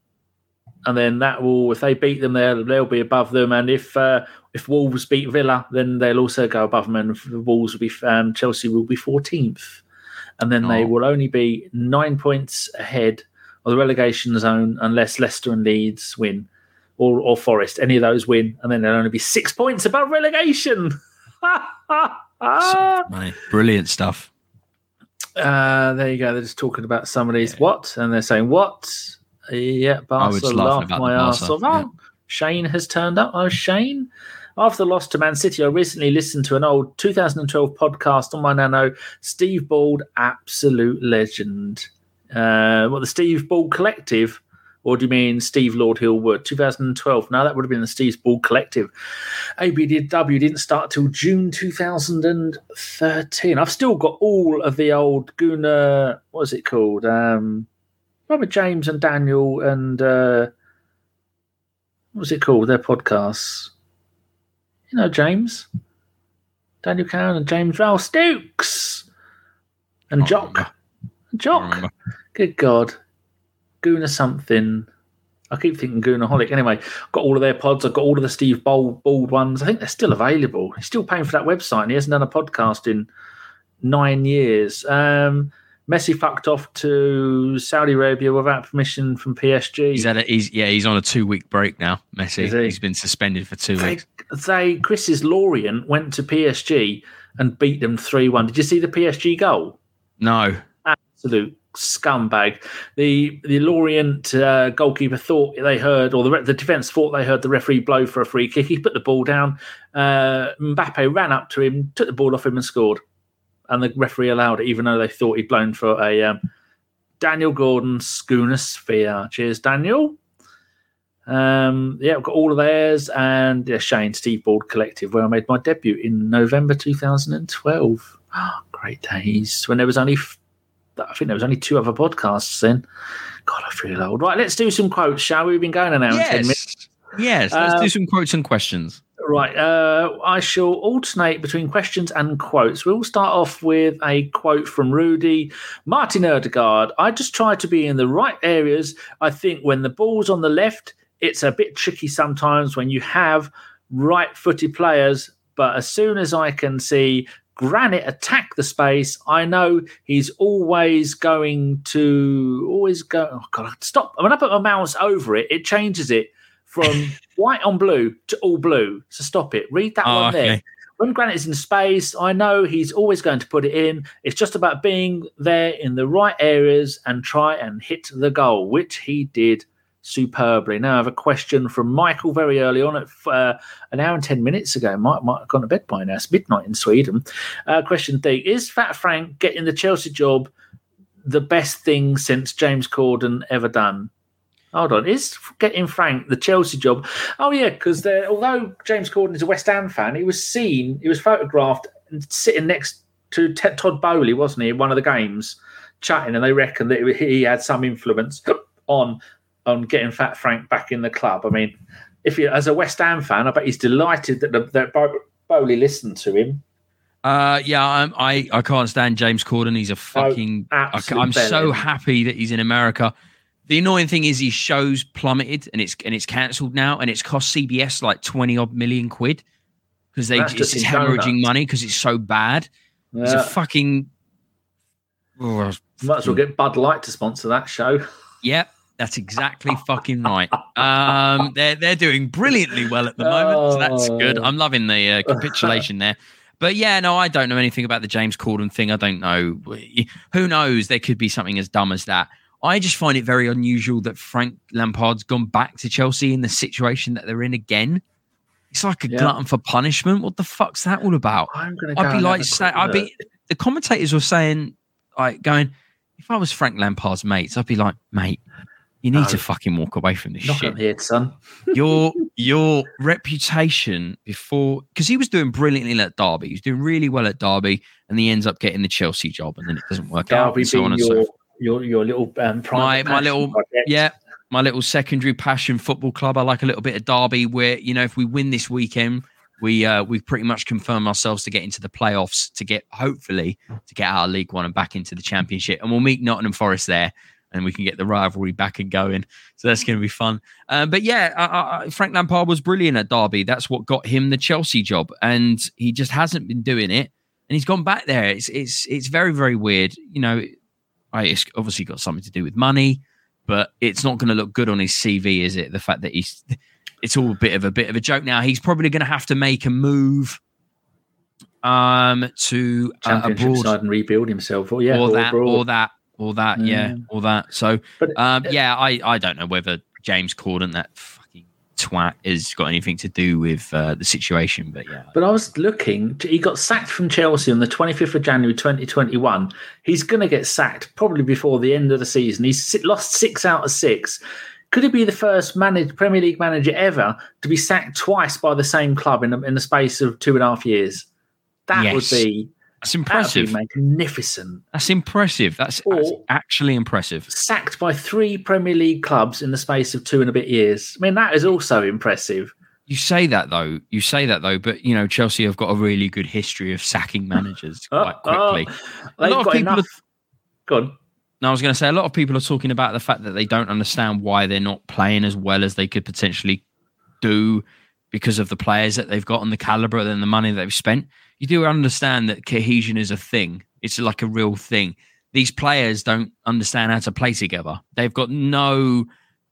And then that will, if they beat them, there they'll be above them. And if uh, if Wolves beat Villa, then they'll also go above them. And the Wolves will be um, Chelsea will be 14th, and then oh. they will only be nine points ahead of the relegation zone unless Leicester and Leeds win, or or Forest. Any of those win, and then they'll only be six points above relegation.
Brilliant stuff.
Uh, there you go. They're just talking about some of these yeah. what, and they're saying what yeah, Barca laughed my ass off. Oh, Shane has turned up. Oh, Shane. After the loss to Man City, I recently listened to an old 2012 podcast on my Nano. Steve Bald, absolute legend. Uh, what the Steve Bald Collective, or do you mean Steve Lord Hill Wood? 2012. No, that would have been the Steve Ball Collective. ABDW didn't start till June 2013. I've still got all of the old Guna. What is it called? Um, Robert James and Daniel and uh, what was it called? Their podcasts. You know, James, Daniel Cowan and James Val Stokes and Jock. Jock. Good God. Guna something. I keep thinking Goonaholic. Anyway, got all of their pods. I've got all of the Steve Bald, Bald ones. I think they're still available. He's still paying for that website, and he hasn't done a podcast in nine years. Um, Messi fucked off to Saudi Arabia without permission from PSG.
He's had a, he's yeah, he's on a two week break now. Messi,
he?
he's been suspended for two
they,
weeks.
they Chris's Lorient went to PSG and beat them three one. Did you see the PSG goal?
No,
Absolute scumbag. The the Lorient uh, goalkeeper thought they heard, or the the defence thought they heard the referee blow for a free kick. He put the ball down. Uh, Mbappe ran up to him, took the ball off him, and scored. And the referee allowed it, even though they thought he'd blown for a um, Daniel Gordon schooner sphere. Cheers, Daniel. Um, yeah, I've got all of theirs, and yeah, Shane Steve Board Collective, where I made my debut in November 2012. Ah, great days when there was only, f- I think there was only two other podcasts then. God, I feel old. Right, let's do some quotes, shall we? We've been going an hour and ten minutes.
yes, yes. Let's
Um,
do some quotes and questions.
Right, uh, I shall alternate between questions and quotes. We'll start off with a quote from Rudy Martin Odegaard. I just try to be in the right areas. I think when the ball's on the left, it's a bit tricky sometimes when you have right footed players. But as soon as I can see Granit attack the space, I know he's always going to always go. Oh God, stop! When I put my mouse over it, it changes it from white on blue to all blue. So stop it. Read that
Oh,
one there.
okay.
When is in space, I know he's always going to put it in. It's just about being there in the right areas and try and hit the goal, which he did superbly. Now I have a question from Michael very early on at uh, an hour and 10 minutes ago. Might, might have gone to bed by now. It's midnight in Sweden. Uh, question D Is Fat Frank getting the Chelsea job the best thing since James Corden ever done? Hold on, is getting Frank the Chelsea job? Oh yeah, because although James Corden is a West Ham fan, he was seen, he was photographed sitting next to Todd Boehly, wasn't he, in one of the games, chatting, and they reckon that he had some influence on on getting Fat Frank back in the club. I mean, if you as a West Ham fan, I bet he's delighted that, the, that Bow- Boehly listened to him.
Uh, yeah, I'm, I I can't stand James Corden. He's a fucking. I,
absolute
am so happy that he's in America. The annoying thing is his show's plummeted and it's and it's cancelled now and it's cost CBS like twenty odd million quid because they
That's
it's
just
just
in
hemorrhaging money because it's so bad. It's a fucking. Oh,
Might as well get Bud Light to sponsor that show.
Yep, that's exactly fucking right. Um, they're they're doing brilliantly well at the moment, so that's good.
Oh.
I'm loving the uh, capitulation there. But yeah, no, I don't know anything about the James Corden thing. I don't know. Who knows? There could be something as dumb as that. I just find it very unusual that Frank Lampard's gone back to Chelsea in the situation that they're in again. It's like a
Yeah.
glutton for punishment. What the fuck's that all about?
I'm.
I'd be like, say, I'd be. The commentators were saying, like, going, if I was Frank Lampard's mates, I'd be like, mate, you need
No.
to fucking walk away from this
knock
shit.
head, son.
Your your reputation before, because he was doing brilliantly at Derby, he was doing really well at Derby, and he ends up getting the Chelsea job, and then it doesn't work out, and so on and so forth.
Your your little um,
My my little
project.
yeah, my little secondary passion football club. I like a little bit of Derby, where you know if we win this weekend, we uh we pretty much confirm ourselves to get into the playoffs, to get hopefully to get out of League One and back into the Championship, and we'll meet Nottingham Forest there. And we can get the rivalry back and going, so that's going to be fun. Um, but yeah, I, I, Frank Lampard was brilliant at Derby. That's what got him the Chelsea job, and he just hasn't been doing it. And he's gone back there. It's it's it's very very weird. You know, I, it's obviously got something to do with money but it's not going to look good on his CV, is it? The fact that he's, it's all a bit of a bit of a joke. Now he's probably going to have to make a move, um, to uh, abroad
side and rebuild himself. Or yeah,
or that,
abroad.
or that, or that, yeah,
Yeah.
or that. So,
But
um, yeah, I, I don't know whether James Corden, that twat, has got anything to do with uh, the situation, but yeah,
But I was looking, he got sacked from Chelsea on the 25th of January 2021. He's going to get sacked probably before the end of the season. He's lost six out of six. Could he be the first managed Premier League manager ever to be sacked twice by the same club in the, in the space of two and a half years? That
Yes.
would be
that's impressive.
magnificent.
That's impressive. That's, that's actually impressive.
Sacked by three Premier League clubs in the space of two and a bit years. I mean, that is also impressive.
You say that though. You say that though, but you know Chelsea have got a really good history of sacking managers quite quickly.
Oh, they've
lot of people
enough. Go on.
Now, I was going to say a lot of people are talking about the fact that they don't understand why they're not playing as well as they could potentially do because of the players that they've got and the caliber and the money they've spent. You do understand that cohesion is a thing. It's like a real thing. These players don't understand how to play together. They've got no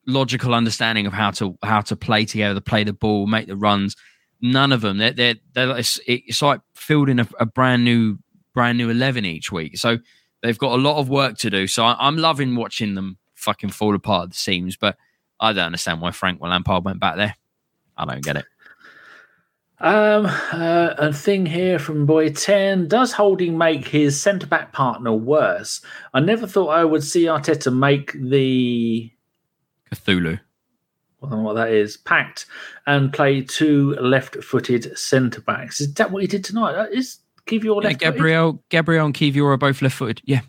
logical understanding of how to how to play together, play the ball, make the runs. None of them. They're they're, they're it's, like fielding a, a brand new brand new eleven each week. So they've got a lot of work to do. So I, am loving watching them fucking fall apart at the seams. But I don't understand why Frank Lampard went back there. I don't get it.
Um, uh, a thing here from Boy 10 Does Holding make his centre back partner worse? I never thought I would see Arteta make the
Cthulhu.
I don't know what that is. Packed and play two left footed centre backs. Is that what he did tonight? Uh, is Kiwior
yeah,
left
Gabriel, Gabriel and Kiwior are both left footed. Yeah.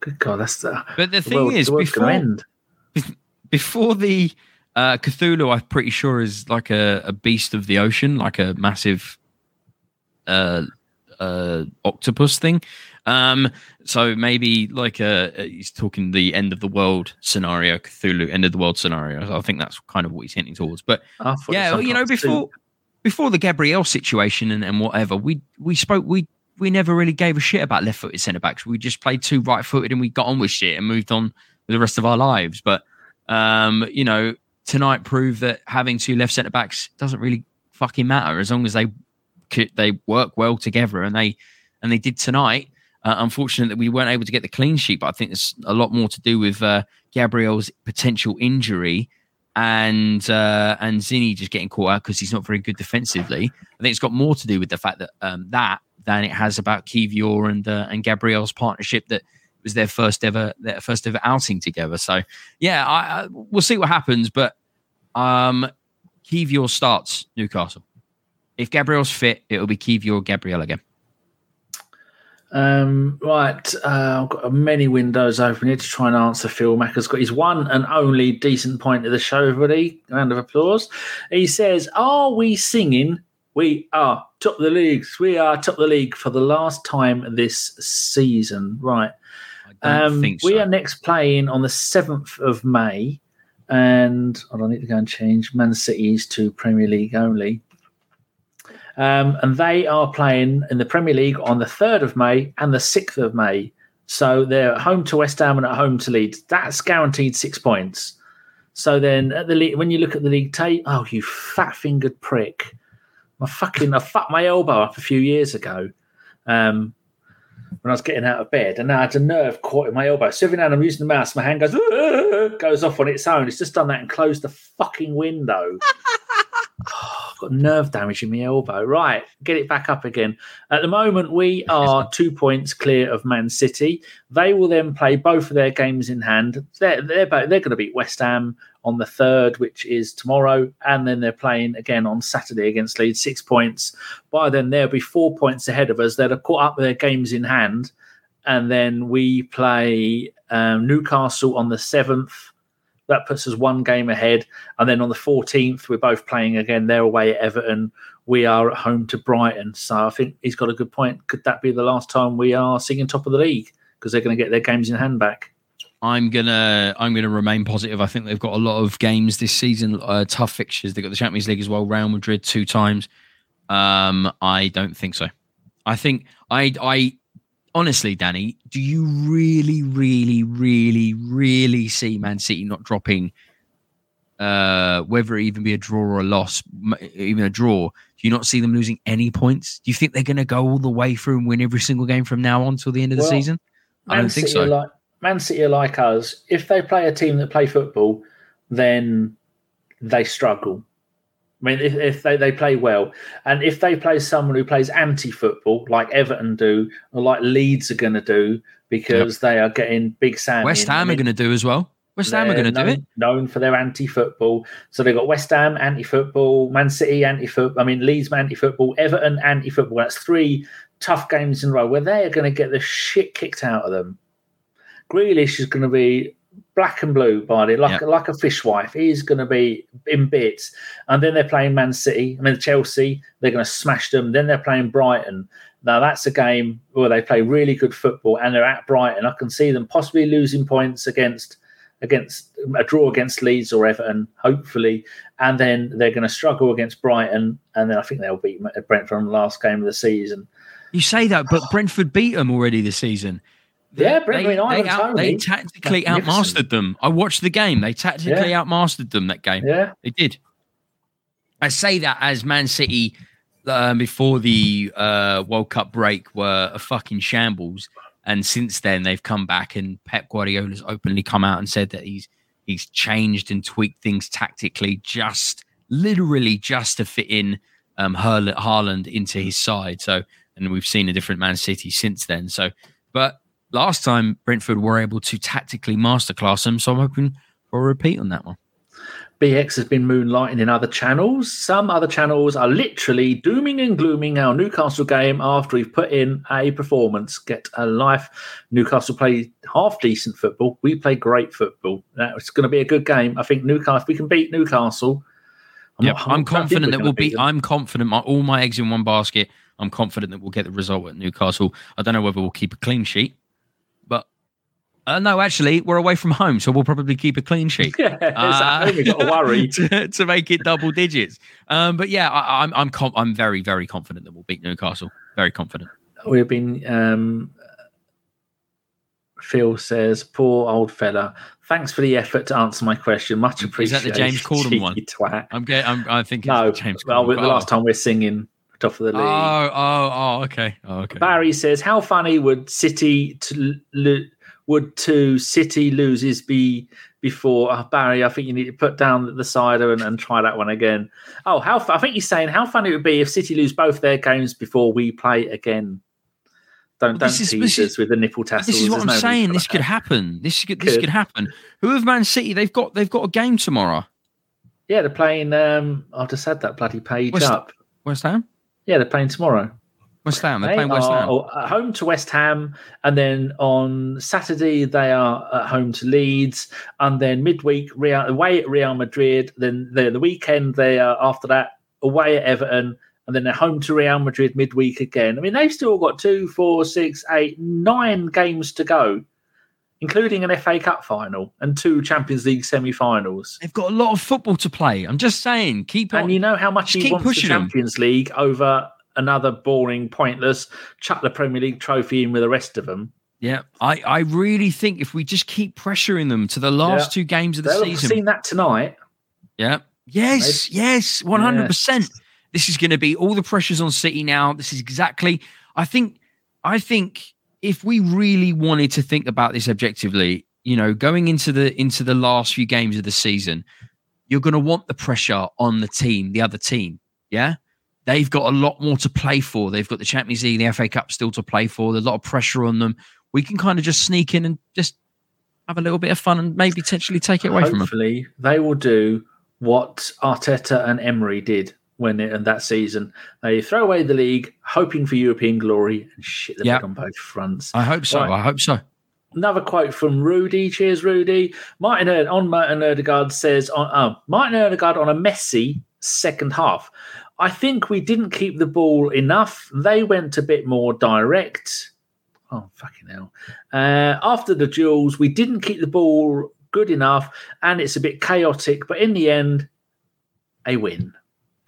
Good God, that's the.
But the thing the is, before, before the uh, Cthulhu, I'm pretty sure is like a, a beast of the ocean, like a massive uh, uh, octopus thing. Um, so maybe like a, a, he's talking the end of the world scenario, Cthulhu, end of the world scenario. I think that's kind of what he's hinting towards. But yeah, you know, before too. before the Gabriel situation and, and whatever, we we spoke we we never really gave a shit about left-footed centre backs. We just played two right-footed and we got on with shit and moved on with the rest of our lives. But um, you know, tonight proved that having two left centre backs doesn't really fucking matter as long as they they work well together and they and they did tonight. Uh, unfortunate that we weren't able to get the clean sheet, but I think there's a lot more to do with uh, Gabriel's potential injury and uh, and Zinni just getting caught out because he's not very good defensively. I think it's got more to do with the fact that um, that than it has about Kiwior and uh, and Gabriel's partnership that was their first ever their first ever outing together. So yeah, I, I, we'll see what happens, but um, Kiwior starts Newcastle. If Gabriel's fit, it'll be Kiwior Gabriel again.
Um, right, uh, I've got many windows open here to try and answer Phil Macker's got his one and only decent point of the show, everybody. Round of applause. He says, Are we singing? We are top of the leagues. We are top of the league for the last time this season. Right. Um, so. We are next playing on the 7th of May and I don't need to go and change Man City's to Premier League only. Um, and they are playing in the Premier League on the 3rd of May and the 6th of May. So they're at home to West Ham and at home to Leeds. That's guaranteed six points. So then at the when you look at the league tape, oh, you fat fingered prick. My fucking, I fucked my elbow up a few years ago. Um, when I was getting out of bed, and I had a nerve caught in my elbow. So every now and I'm using the mouse, my hand goes goes off on its own. It's just done that and closed the fucking window. oh, I've got nerve damage in my elbow. Right, get it back up again. At the moment, we are two points clear of Man City. They will then play both of their games in hand. They're they're, they're going to beat West Ham on the third, which is tomorrow, and then they're playing again on Saturday against Leeds, six points. By then, they'll be four points ahead of us. They'll have caught up with their games in hand, and then we play um, Newcastle on the seventh. That puts us one game ahead, and then on the fourteenth, we're both playing again. They're away at Everton. We are at home to Brighton. So I think he's got a good point. Could that be the last time we are singing top of the league because they're going to get their games in hand back?
I'm gonna I'm gonna remain positive. I think they've got a lot of games this season, uh, tough fixtures. They've got the Champions League as well. Real Madrid two times. Um, I don't think so. I think I I honestly, Danny, do you really, really, really, really see Man City not dropping? Uh, whether it even be a draw or a loss, even a draw, do you not see them losing any points? Do you think they're going to go all the way through and win every single game from now on till the end of well, the season? I don't think so.
Like, Man City are like us. If they play a team that play football, then they struggle. I mean, if, if they, they play well, and if they play someone who plays anti-football, like Everton do, or like Leeds are going to do, because yep. they are getting big Sam.
West Ham are going to do as well. West Ham are going to do it.
Known for their anti-football, so they've got West Ham anti-football, Man City anti-football. I mean, Leeds anti-football, Everton anti-football. That's three tough games in a row where they are going to get the shit kicked out of them. Grealish is going to be black and blue by it, like like a fishwife. He's going to be in bits. And then they're playing Man City. I mean Chelsea. They're going to smash them. Then they're playing Brighton, Now that's a game where they play really good football and they're at Brighton. I can see them possibly losing points against against a draw against Leeds or Everton, hopefully, and then they're going to struggle against Brighton, and then I think they'll beat Brentford in the last game of the season.
You say that, but Brentford beat them already this season.
Yeah, Brentford.
They, they, out, they tactically outmastered them. I watched the game. They tactically yeah. outmastered them that game.
Yeah,
they did. I say that as Man City um, before the uh, World Cup break were a fucking shambles. And since then, they've come back, and Pep Guardiola's openly come out and said that he's he's changed and tweaked things tactically, just literally just to fit in um, Haaland into his side. So, and we've seen a different Man City since then. So, but last time Brentford were able to tactically masterclass them, so I'm hoping for a repeat on that one.
BX has been moonlighting in other channels. Some other channels are literally dooming and glooming our Newcastle game after we've put in a performance. Get a life. Newcastle play half decent football. We play great football. It's going to be a good game. I think Newcastle. If we can beat Newcastle,
I'm, yep, I'm confident that we'll beat. I'm confident. My, all my eggs in one basket. I'm confident that we'll get the result at Newcastle. I don't know whether we'll keep a clean sheet. Uh, no, actually, we're away from home, so we'll probably keep a clean sheet.
Yeah, uh, we got to worry
to, to, make it double digits. Um, but yeah, I, am I'm I'm, com- I'm very very confident that we'll beat Newcastle. Very confident.
We've been. Um, Phil says, "Poor old fella. Thanks for the effort to answer my question. Much appreciated."
Is that the James Corden one?
Twat.
I'm getting. I'm, I think
no.
James.
Well, the last time we're singing top of the league.
Oh, oh, oh, okay. Oh, okay.
Barry says, "How funny would City to would two City loses be before uh, Barry? I think you need to put down the cider and, and try that one again. Oh, how I think you're saying how funny it would be if City lose both their games before we play again. Don't don't tease is, us with the nipple tassels.
This is what There's I'm saying. This could happen. This could, could this could happen. Who have Man City? They've got they've got a game tomorrow.
Yeah, they're playing. Um, I've just had that bloody page
West,
up.
West Ham.
Yeah, they're playing tomorrow.
West Ham. They're they playing West Ham.
home to West Ham, and then on Saturday they are at home to Leeds, and then midweek Real, away at Real Madrid. Then the, the weekend they are after that away at Everton, and then they're home to Real Madrid midweek again. I mean, they've still got two, four, six, eight, nine games to go, including an FA Cup final and two Champions League semi-finals.
They've got a lot of football to play. I'm just saying, keep on.
And you know how much he wants the Champions them. League over another boring, pointless, chuck the Premier League trophy in with the rest of them.
Yeah, I, I really think if we just keep pressuring them to the last yeah. two games of the
They'll
season.
Seen that tonight.
Yeah. Yes, yes, 100%. Yes. This is going to be all the pressures on City now. This is exactly I think I think if we really wanted to think about this objectively, you know, going into the into the last few games of the season, you're going to want the pressure on the team, the other team. Yeah? They've got a lot more to play for. They've got the Champions League, the FA Cup still to play for. There's a lot of pressure on them. We can kind of just sneak in and just have a little bit of fun and maybe potentially take it away
Hopefully,
from them.
Hopefully, they will do what Arteta and Emery did when it, in that season. They throw away the league, hoping for European glory, and shit the yep. on both fronts.
I hope so. Right. I hope so.
Another quote from Rudy. Cheers, Rudy. Martin on Martin Odegaard says on uh, Martin Odegaard on a messy second half. I think we didn't keep the ball enough. They went a bit more direct. Oh, fucking hell. Uh, after the duels, we didn't keep the ball good enough, and it's a bit chaotic. But in the end, a win.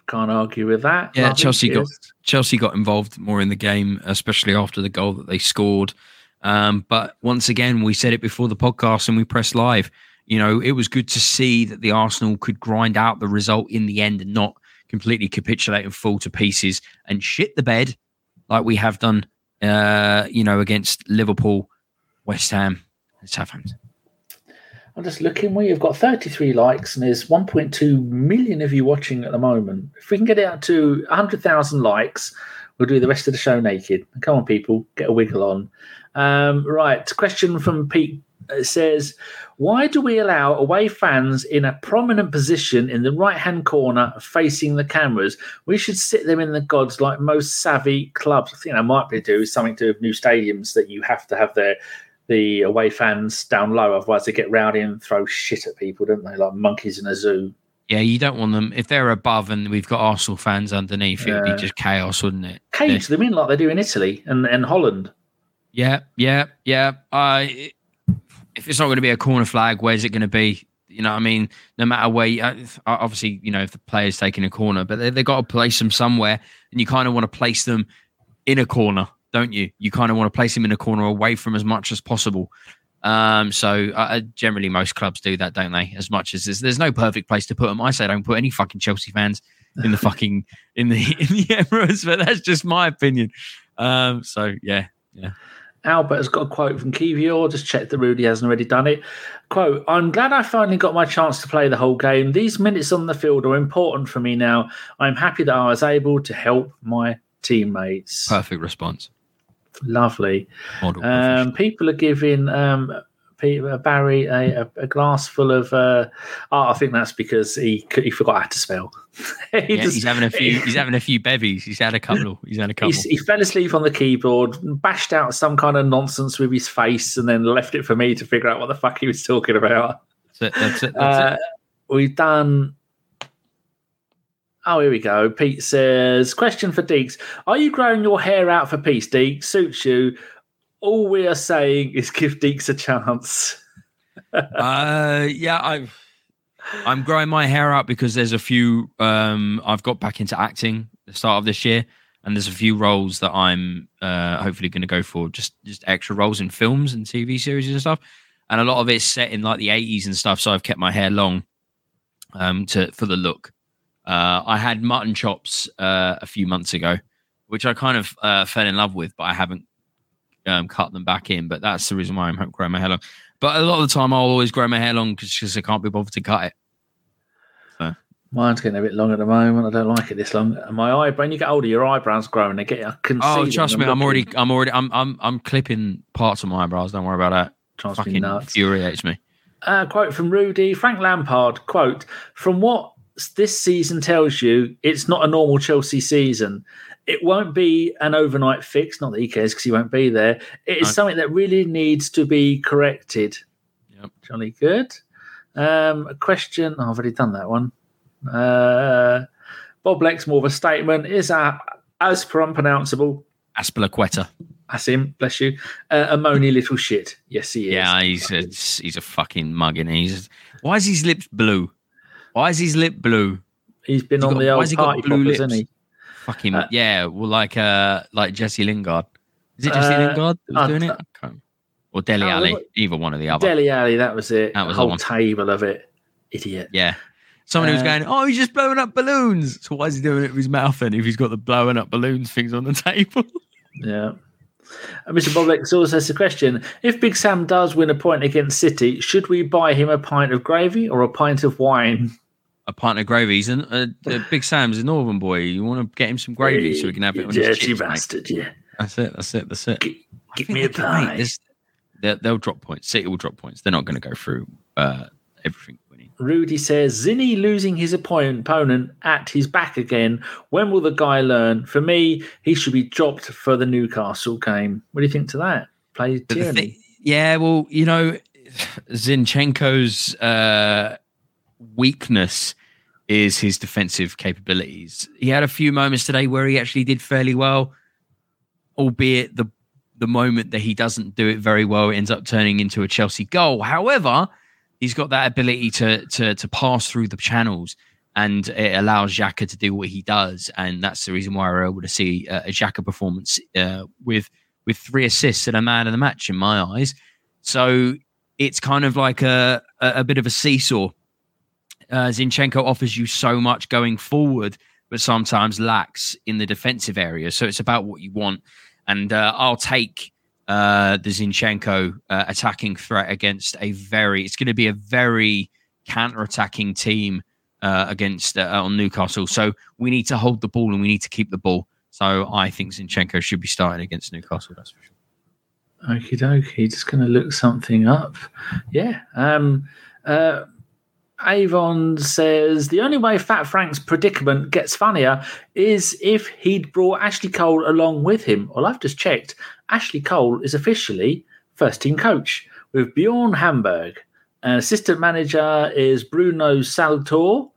Can't argue with that.
Yeah, Chelsea got Chelsea got involved more in the game, especially after the goal that they scored. Um, but once again, we said it before the podcast and we pressed live. You know, it was good to see that the Arsenal could grind out the result in the end and not completely capitulate and fall to pieces and shit the bed like we have done, uh, you know, against Liverpool, West Ham, and Southampton.
I'm just looking. We have got 33 likes and there's 1.2 million of you watching at the moment. If we can get it out to 100,000 likes, we'll do the rest of the show naked. Come on, people, get a wiggle on. Um, right, question from Pete Uh, says, Why do we allow away fans in a prominent position in the right hand corner facing the cameras? We should sit them in the gods like most savvy clubs. I think that might be to do something to do with new stadiums that you have to have their the away fans down low, otherwise they get rowdy and throw shit at people, don't they? Like monkeys in a zoo.
Yeah, you don't want them if they're above and we've got Arsenal fans underneath. It would
Yeah.
be just chaos, wouldn't it?
Cage them in like they do in Italy and, and Holland.
Yeah, yeah, yeah. I if it's not going to be a corner flag, where's it going to be? You know, what I mean, no matter where. You, uh, obviously, you know, if the player's taking a corner, but they they got to place them somewhere, and you kind of want to place them in a corner, don't you? You kind of want to place them in a corner away from as much as possible. Um, so uh, generally, most clubs do that, don't they? As much as there's, there's no perfect place to put them. I say don't put any fucking Chelsea fans in the fucking in the in the Emirates, but that's just my opinion. Um, so yeah, yeah,
Albert has got a quote from Kiwior. Just check that Rudy hasn't already done it. Quote, I'm glad I finally got my chance to play the whole game. These minutes on the field are important for me now. I'm happy that I was able to help my teammates.
perfect response.
Lovely. Um, people are giving um, Pe- uh, Barry a, a, glass full of. Uh, oh, I think that's because he he forgot how to spell. he,
Yeah,
just-
he's having a few. He's having a few bevies. He's had a couple. He's had a couple.
he fell asleep on the keyboard, bashed out some kind of nonsense with his face, and then left it for me to figure out what the fuck he was talking about.
That's it. That's it. That's
Uh, we've done. Oh, here we go. Pete says, "Question for Deeks: Are you growing your hair out for peace, Deeks? Suits you. All we are saying is give Deeks a chance."
Uh, yeah, I. I'm growing my hair out because there's a few. Um, I've got back into acting the start of this year, and there's a few roles that I'm uh, hopefully going to go for. Just just extra roles in films and TV series and stuff. And a lot of it's set in like the 80s and stuff. So I've kept my hair long, um, to for the look. Uh, I had mutton chops uh, a few months ago, which I kind of uh, fell in love with, but I haven't um, cut them back in. But that's the reason why I'm growing my hair long. But a lot of the time, I'll always grow my hair long because I can't be bothered to cut it. So.
Mine's getting a bit long at the moment. I don't like it this long. And my eyebrow. When you get older, your eyebrows grow and They get. I can.
Oh, trust me, I'm
looking.
already, I'm already, I'm, I'm, I'm clipping parts of my eyebrows. Don't worry about that.
Me
Fucking
nuts.
infuriates me.
Uh, quote from Rudy Frank Lampard. Quote from what this season tells you, it's not a normal Chelsea season. It won't be an overnight fix. Not that he cares because he won't be there. It is
No.
something that really needs to be corrected.
Yep.
Jolly good. Um, a question. Oh, I've already done that one. Uh, Bob Lex, more of a statement. Is that as per unpronounceable?
Azpilicueta.
That's him. Bless you. Uh, a moany little shit. Yes, he is.
Yeah, he's a, he's a fucking mug, and he's. Why is his lips blue? Why is his lip blue?
He's been
Has he
on
got-
the
why
old
has he got blue
poppers,
lips?
isn't he?
Fucking
Uh,
yeah. Well, like uh, like Jesse Lingard. Is it Jesse
Uh,
Lingard that was
uh,
doing it?
uh,
Or Dele
Oh, Alli,
either one or the other.
Dele Alli, that was it.
That was
a
the
whole table of it. Idiot.
Yeah. Someone who was
Uh,
going, oh, he's just blowing up balloons. So why is he doing it with his mouth then if he's got the blowing up balloons things on the table?
Yeah. Uh, Mr. Boblex also has a question. If Big Sam does win a point against City, should we buy him a pint of gravy or a pint of wine?
A pint of gravy. He's an, uh, Big Sam's a northern boy. You want to get him some gravy so we can have it on
yeah,
his
dirty
chips, mate.
bastard, yeah.
That's it. That's it. That's it. I
give me a pie.
there's- They'll, they'll drop points. City will drop points. They're not going to go through uh, everything winning.
Rudy says, Zinni losing his opponent, opponent at his back again. When will the guy learn? For me, he should be dropped for the Newcastle game. What do you think to that? Play Tierney.
thing, yeah, well, you know, Zinchenko's uh, weakness is his defensive capabilities. He had a few moments today where he actually did fairly well, albeit the the moment that he doesn't do it very well, it ends up turning into a Chelsea goal. However, he's got that ability to to to pass through the channels. And it allows Xhaka to do what he does, and that's the reason why we're able to see a Xhaka performance uh, with with three assists and a man of the match in my eyes. So it's kind of like a a, a bit of a seesaw. Uh, Zinchenko offers you so much going forward, but sometimes lacks in the defensive area. So it's about what you want. And uh, I'll take uh, the Zinchenko uh, attacking threat against a very. It's going to be a very counter-attacking team uh, against uh, on Newcastle. So we need to hold the ball and we need to keep the ball. So I think Zinchenko should be starting against Newcastle. That's for sure.
Okie dokie. Just going to look something up. Yeah. Um, uh, Avon says the only way Fat Frank's predicament gets funnier is if he'd brought Ashley Cole along with him. Well, I've just checked. Ashley Cole is officially first team coach with Bjorn Hamberg. And assistant manager is Bruno Saltor.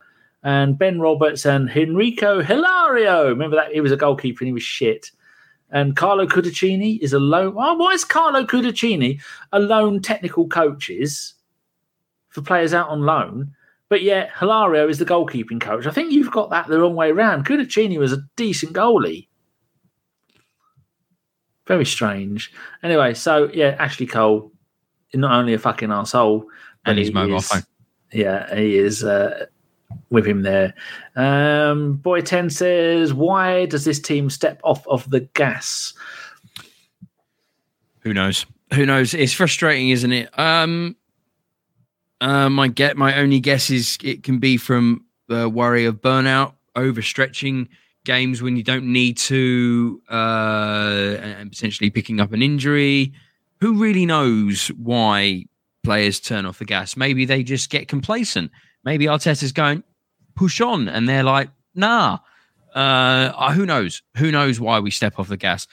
and Ben Roberts and Henrico Hilario. Remember that he was a goalkeeper and he was shit. And Carlo Cudicini is a lone. Oh, well, why is Carlo Cudicini a lone technical coaches for players out on loan? But yet Hilario is the goalkeeping coach. I think you've got that the wrong way around. Cudicini was a decent goalie. Very strange. Anyway, so yeah, Ashley Cole, not only a fucking asshole,
And his mobile
is-
phone.
Yeah, he is uh, with him there. Um, Boy Ten says, "Why does this team step off of the gas?"
Who knows? Who knows? It's frustrating, isn't it? Um, uh, my get my only guess is it can be from the worry of burnout, overstretching games when you don't need to, uh, and potentially picking up an injury. Who really knows why players turn off the gas? Maybe they just get complacent. Maybe Arteta's going push on, and they're like, nah. Uh, who knows? Who knows why we step off the gas?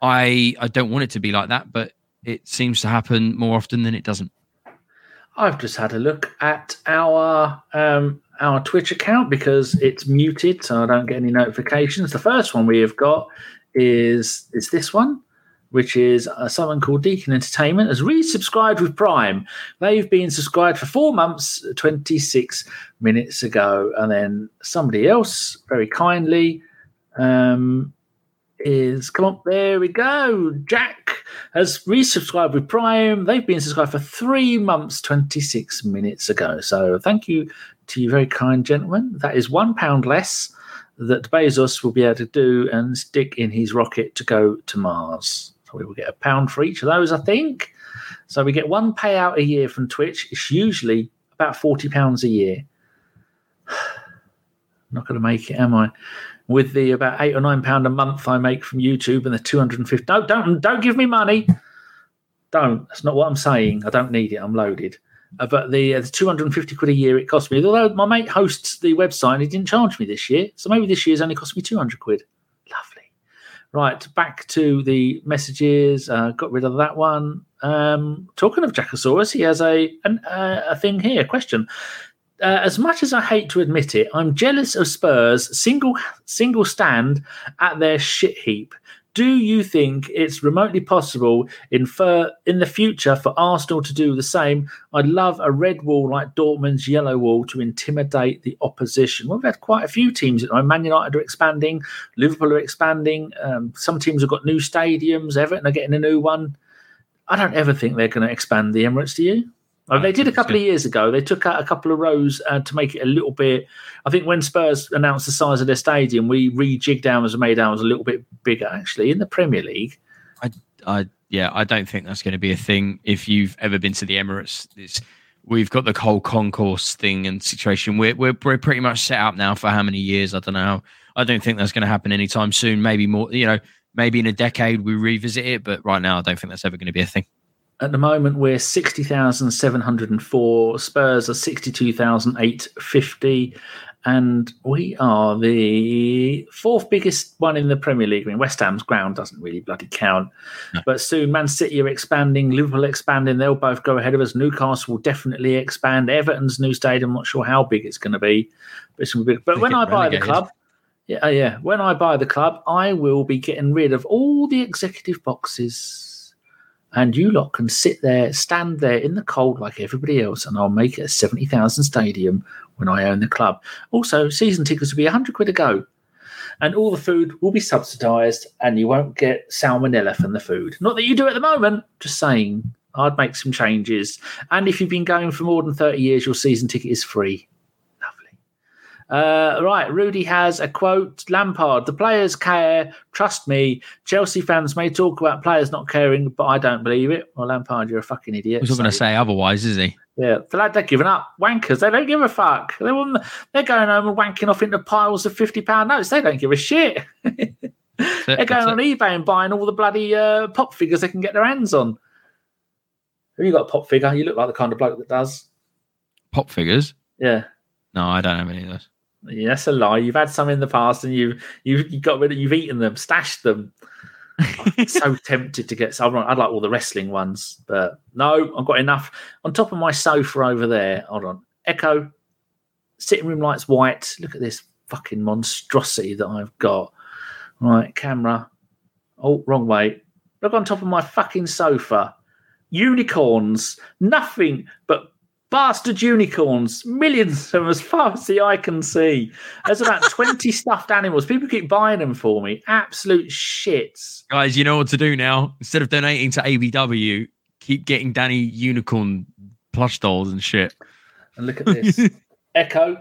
I I don't want it to be like that, but it seems to happen more often than it doesn't.
I've just had a look at our um, our Twitch account because it's muted, so I don't get any notifications. The first one we have got is is this one, which is uh, someone called Deacon Entertainment has resubscribed with Prime. They've been subscribed for four months, twenty six minutes ago, and then somebody else very kindly um, is come on. There we go, Jack has resubscribed with Prime. They've been subscribed for three months, 26 minutes ago. So thank you to you, very kind gentlemen. That is one pound less that Bezos will be able to do and stick in his rocket to go to Mars. So we will get a pound for each of those, I think. So we get one payout a year from Twitch. It's usually about forty pounds a year. Not going to make it, am I? With the about eight or nine pound a month I make from YouTube and the two hundred and fifty. Don't don't don't give me money. Don't. That's not what I'm saying. I don't need it. I'm loaded. Uh, but the, uh, the 250 quid a year it cost me. Although my mate hosts the website, and he didn't charge me this year, so maybe this year's only cost me 200 quid. Lovely. Right, back to the messages. Uh, got rid of that one. Um, talking of Jackosaurus, he has a an, uh, a thing here. Question: uh, As much as I hate to admit it, I'm jealous of Spurs' single single stand at their shit heap. Do you think it's remotely possible in in the future for Arsenal to do the same? I'd love a red wall like Dortmund's yellow wall to intimidate the opposition. Well, we've had quite a few teams. Man United are expanding, Liverpool are expanding. Um, some teams have got new stadiums. Everton are getting a new one. I don't ever think they're going to expand the Emirates. Do you? Oh, they did a couple of years ago. They took out a couple of rows uh, to make it a little bit. I think when Spurs announced the size of their stadium, we rejigged ours and made ours a little bit bigger. Actually, in the Premier League,
I I, yeah, I don't think that's going to be a thing. If you've ever been to the Emirates, it's, we've got the whole concourse thing and situation. We're, we're we're pretty much set up now for how many years? I don't know. I don't think that's going to happen anytime soon. Maybe more. You know, maybe in a decade we revisit it, but right now I don't think that's ever going to be a thing.
At the moment we're sixty thousand seven hundred and four. Spurs are sixty two thousand eight fifty, and we are the fourth biggest one in the Premier League. I mean, West Ham's ground doesn't really bloody count,
No.
but soon Man City are expanding, Liverpool expanding. They'll both go ahead of us. Newcastle will definitely expand. Everton's new stadium, I'm not sure how big it's going to be, but it's going to be big. But when I buy the club. Yeah, yeah. When I buy the club, I will be getting rid of all the executive boxes and you lot can sit there, stand there in the cold like everybody else, and I'll make it a 70,000 stadium when I own the club. Also, season tickets will be 100 quid a go, and all the food will be subsidised, and you won't get salmonella from the food. Not that you do at the moment, just saying. I'd make some changes. And if you've been going for more than 30 years, your season ticket is free. Uh, right, Rudy has a quote Lampard, the players care. Trust me. Chelsea fans may talk about players not caring, but I don't believe it. Well, Lampard, you're a fucking idiot.
He's not going to say otherwise, is he?
yeah, the lad, they're giving up. Wankers, they don't give a fuck. They want, they're going home and wanking off into piles of £50 notes. They don't give a shit. they're going on eBay and buying all the bloody uh, pop figures they can get their hands on. Have you got a pop figure? You look like the kind of bloke that does.
pop figures.
Yeah.
No, I don't have any of those.
That's a lie. You've had some in the past, and you've you've you got rid of, you've eaten them, stashed them. I'm so tempted to get some. I'd like all the wrestling ones, but no, I've got enough on top of my sofa over there. Hold on, Echo. sitting room lights white. Look at this fucking monstrosity that I've got. Right, camera. Oh, wrong way. Look on top of my fucking sofa. Unicorns. Nothing but bastard unicorns. Millions of them as far as the eye can see. There's about 20 stuffed animals. People keep buying them for me. Absolute shits.
Guys, you know what to do now. Instead of donating to ABW, keep getting Danny unicorn plush dolls and shit.
And look at this. Echo.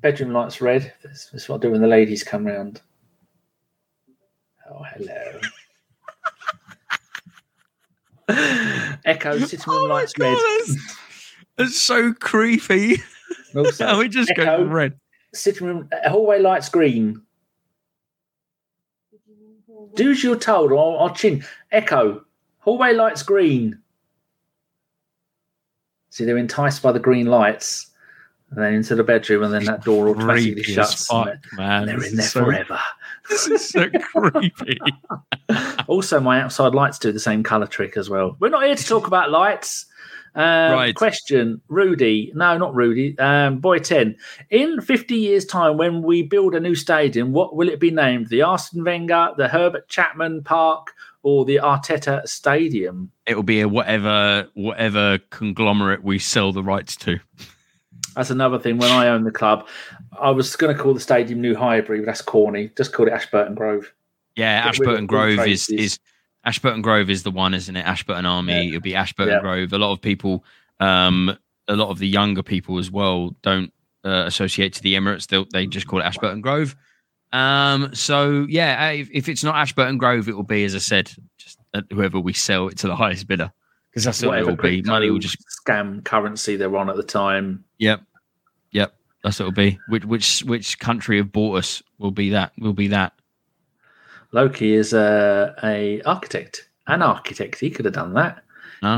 Bedroom lights red. This, this is what I do when the ladies come round. Oh, hello. Echo, sitting room oh lights red.
That's, that's so creepy.
And Also,
Oh, we just go
Echo,
red.
sitting room hallway lights green. Do as you're told, or I'll chin. Echo, hallway lights green. See, they're enticed by the green lights, and then into the bedroom, and then that door automatically
Creepy as
shuts. and
fuck, man.
they're in there
is so-
forever.
This is so creepy.
also, my outside lights do the same color trick as well. We're not here to talk about lights. Um,
Right.
Question, Rudy. No, not Rudy. Um, boy, ten. In fifty years' time, when we build a new stadium, what will it be named? The Arsene Wenger, the Herbert Chapman Park, or the Arteta Stadium?
It'll be a whatever whatever conglomerate we sell the rights to.
That's another thing. When I owned the club, I was going to call the stadium New Highbury, but that's corny. Just call it Ashburton Grove.
Yeah,
Get
Ashburton Grove is is Ashburton Grove is the one, isn't it? Ashburton Army.
Yeah.
It'll be Ashburton
Yeah.
Grove. A lot of people, um, a lot of the younger people as well, don't uh, associate to the Emirates. They they just call it Ashburton Grove. Um, so yeah, if, if it's not Ashburton Grove, it will be, as I said, just uh, whoever we sell it to the highest bidder, because that's what it will be. Money will just
scam currency they're on at the time.
Yep. Yep. That's what it'll be. Which which which country have bought us will be that. Will be that.
Loki is a, a architect, an architect. He could have done that.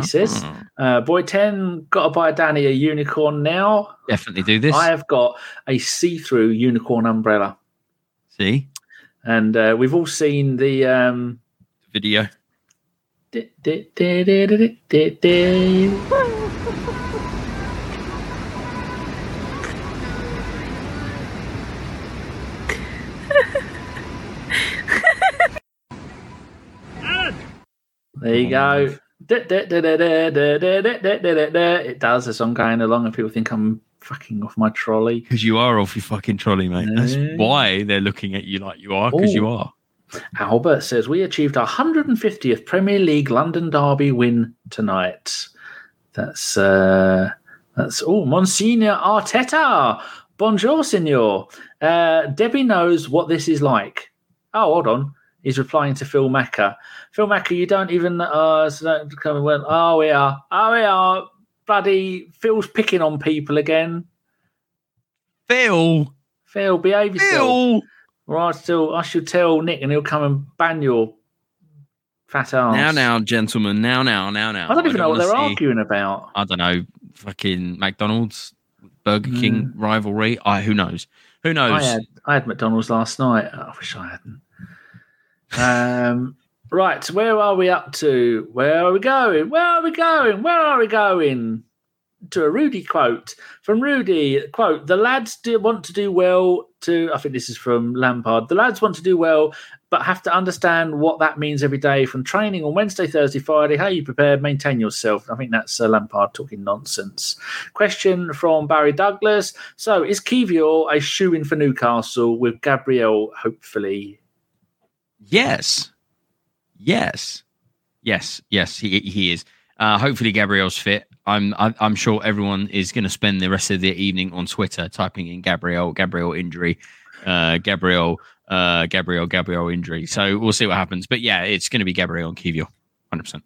He
says-
Oh,
Uh, Boy ten got to buy Danny a unicorn now.
definitely do this.
I have got a see-through unicorn umbrella,
See
and uh, we've all seen the. Um,
video.
di- di- di- There you go. It does as I'm going along, and people think I'm fucking off my trolley.
Because you are off your fucking trolley, mate. That's why they're looking at you like you are. Because you are.
Albert says we achieved our 150th Premier League London Derby win tonight. That's uh that's oh Monsignor Arteta. Bonjour, Signor. Uh, Debbie knows what this is like. Oh, hold on. He's replying to Phil Macker. Phil Macker, you don't even uh so come and went, oh we are, oh we are bloody Phil's picking on people again.
Phil.
Phil, behave yourself.
Phil.
Or I still I should tell Nick and he'll come and ban your fat ass.
Now, now, gentlemen. Now, now, now, now.
I don't even know what they're
see-
arguing about.
I don't know. Fucking McDonald's, Burger
Hmm.
King rivalry. I who knows? Who knows?
I had I had McDonald's last night. I wish I hadn't. Um, right, where are we up to? Where are we going? Where are we going? Where are we going? To a Rudy quote from Rudy. Quote: The lads do want to do well. To I think this is from Lampard. The lads want to do well, but have to understand what that means every day. From training on Wednesday, Thursday, Friday, how you prepare, maintain yourself. I think that's uh, Lampard talking nonsense. Question from Barry Douglas. So, is Kiwior a shoe in for Newcastle with Gabriel, hopefully?
Yes. Yes. Yes. Yes. He he is. Uh, hopefully Gabriel's fit. I'm I'm sure everyone is going to spend the rest of the evening on Twitter typing in Gabriel, Gabriel injury, uh, Gabriel, uh, Gabriel, Gabriel injury. So we'll see what happens. But yeah, it's going to be Gabriel and Kiwior, hundred percent.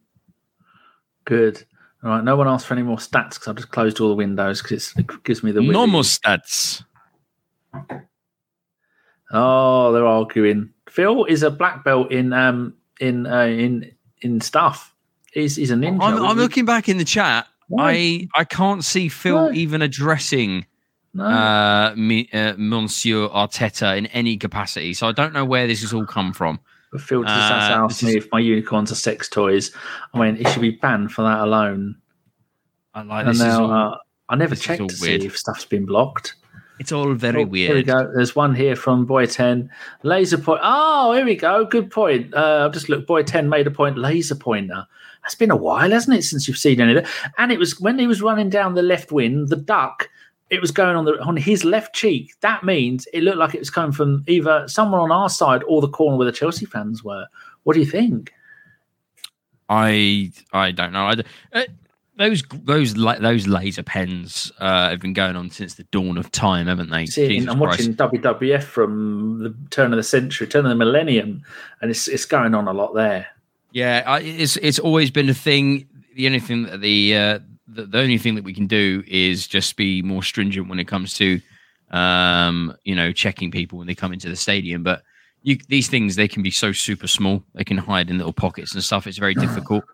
Good. All right, no one asked for any more stats because I've just closed all the windows because it gives me the.
No more stats.
Oh, they're arguing. Phil is a black belt in um in uh, in in stuff. He's he's a ninja.
I'm, I'm looking back in the chat. I I can't see Phil
No.
even addressing
No.
uh, me, uh, Monsieur Arteta in any capacity. So I don't know where this has all come from.
But Phil just
uh,
asked me
is-
if my unicorns are sex toys. I mean, it should be banned for that alone.
I like
and
this. is
now
all,
uh, I never
this
checked to
weird.
see if stuff's been blocked.
It's all very
Oh, Here we go. There's one here from Boy 10. Laser point. Oh, here we go. Good point. Uh, I've just looked. Boy 10 made a point. Laser pointer. That's been a while, hasn't it, since you've seen any of that? And it was when he was running down the left wing, the duck, it was going on the on his left cheek. That means it looked like it was coming from either someone on our side or the corner where the Chelsea fans were. What do you think?
I I don't know. I, d- uh, those those la- those laser pens uh, have been going on since the dawn of time, haven't they?
See, I'm
Christ.
watching WWF from the turn of the century, turn of the millennium, and it's it's going on a lot there.
Yeah, I, it's it's always been a thing. The only thing that the, uh, the the only thing that we can do is just be more stringent when it comes to, um, you know, checking people when they come into the stadium. But you, these things they can be so super small. They can hide in little pockets and stuff. It's very difficult.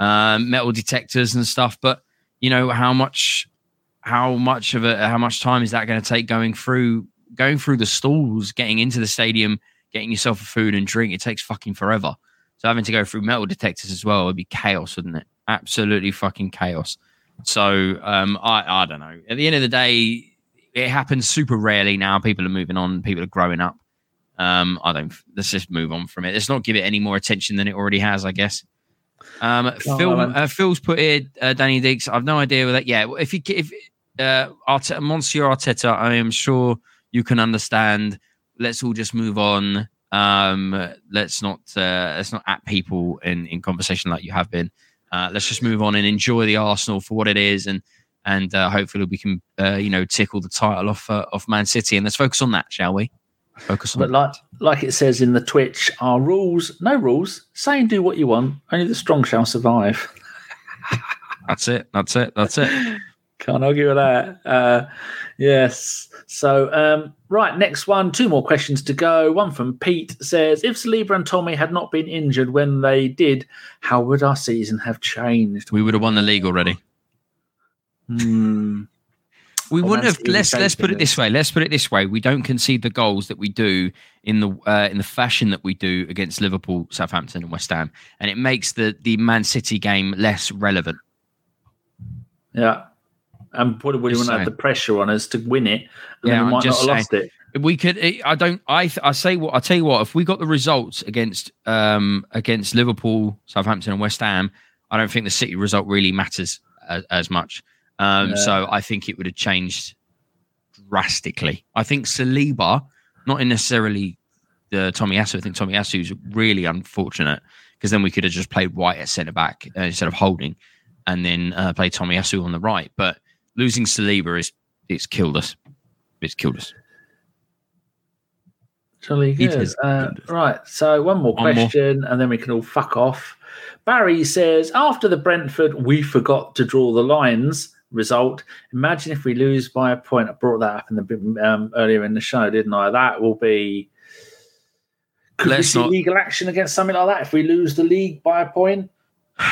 Um, metal detectors and stuff. But you know how much how much of a how much time is that going to take going through going through the stalls, getting into the stadium, getting yourself a food and drink? It takes fucking forever. So having to go through metal detectors as well would be chaos, wouldn't it? Absolutely fucking chaos. So um, I I don't know. At the end of the day, it happens super rarely now. People are moving on. People are growing up. Um, I don't. Let's just move on from it. Let's not give it any more attention than it already has. I guess. Um,
Oh,
Phil, uh, Phil's put here, uh, Danny Diggs. I've no idea with that. Yeah, if you if uh, Arteta, Monsieur Arteta, I am sure you can understand. Let's all just move on. Um, let's not uh, let's not at people in in conversation like you have been. Uh, let's just move on and enjoy the Arsenal for what it is, and and uh, hopefully we can uh, you know tickle the title off uh, off Man City, and let's focus on that, shall we? Focus on.
But like like it says in the Twitch, our rules, no rules. Say and do what you want. Only the strong shall survive.
that's it. That's it. That's it.
Can't argue with that. Uh, yes. So, um, right, next one. Two more questions to go. One from Pete says If Saliba and Tommy had not been injured when they did, how would our season have changed?
We would have won the league already.
Hmm.
We wouldn't have. Let's let's put it this way. Let's put it this way. We don't concede the goals that we do in the uh, in the fashion that we do against Liverpool, Southampton, and West Ham, and it makes the the Man City game less relevant.
Yeah. And what we wouldn't have the pressure on us to win it, and
Yeah,
we
I'm
might not
just
have lost it.
We could. I don't. I. I say what I tell you what. If we got the results against um against Liverpool, Southampton, and West Ham, I don't think the City result really matters as, as much. Um.
Yeah.
So I think it would have changed drastically. I think Saliba, not necessarily the Tomiyasu. I think Tomiyasu's really unfortunate because then we could have just played White at centre back uh, instead of holding, and then uh, play Tomiyasu on the right. But losing Saliba is it's killed us. It's killed us.
Jolly good. Uh, right. So one more
One more.
question, and then we can all fuck off. Barry says after the Brentford, we forgot to draw the lines result. Imagine if we lose by a point. I brought that up in the um, earlier in the show, didn't I? That will be. Could we
Let's
see
not-
legal action against something like that if we lose the league by a point?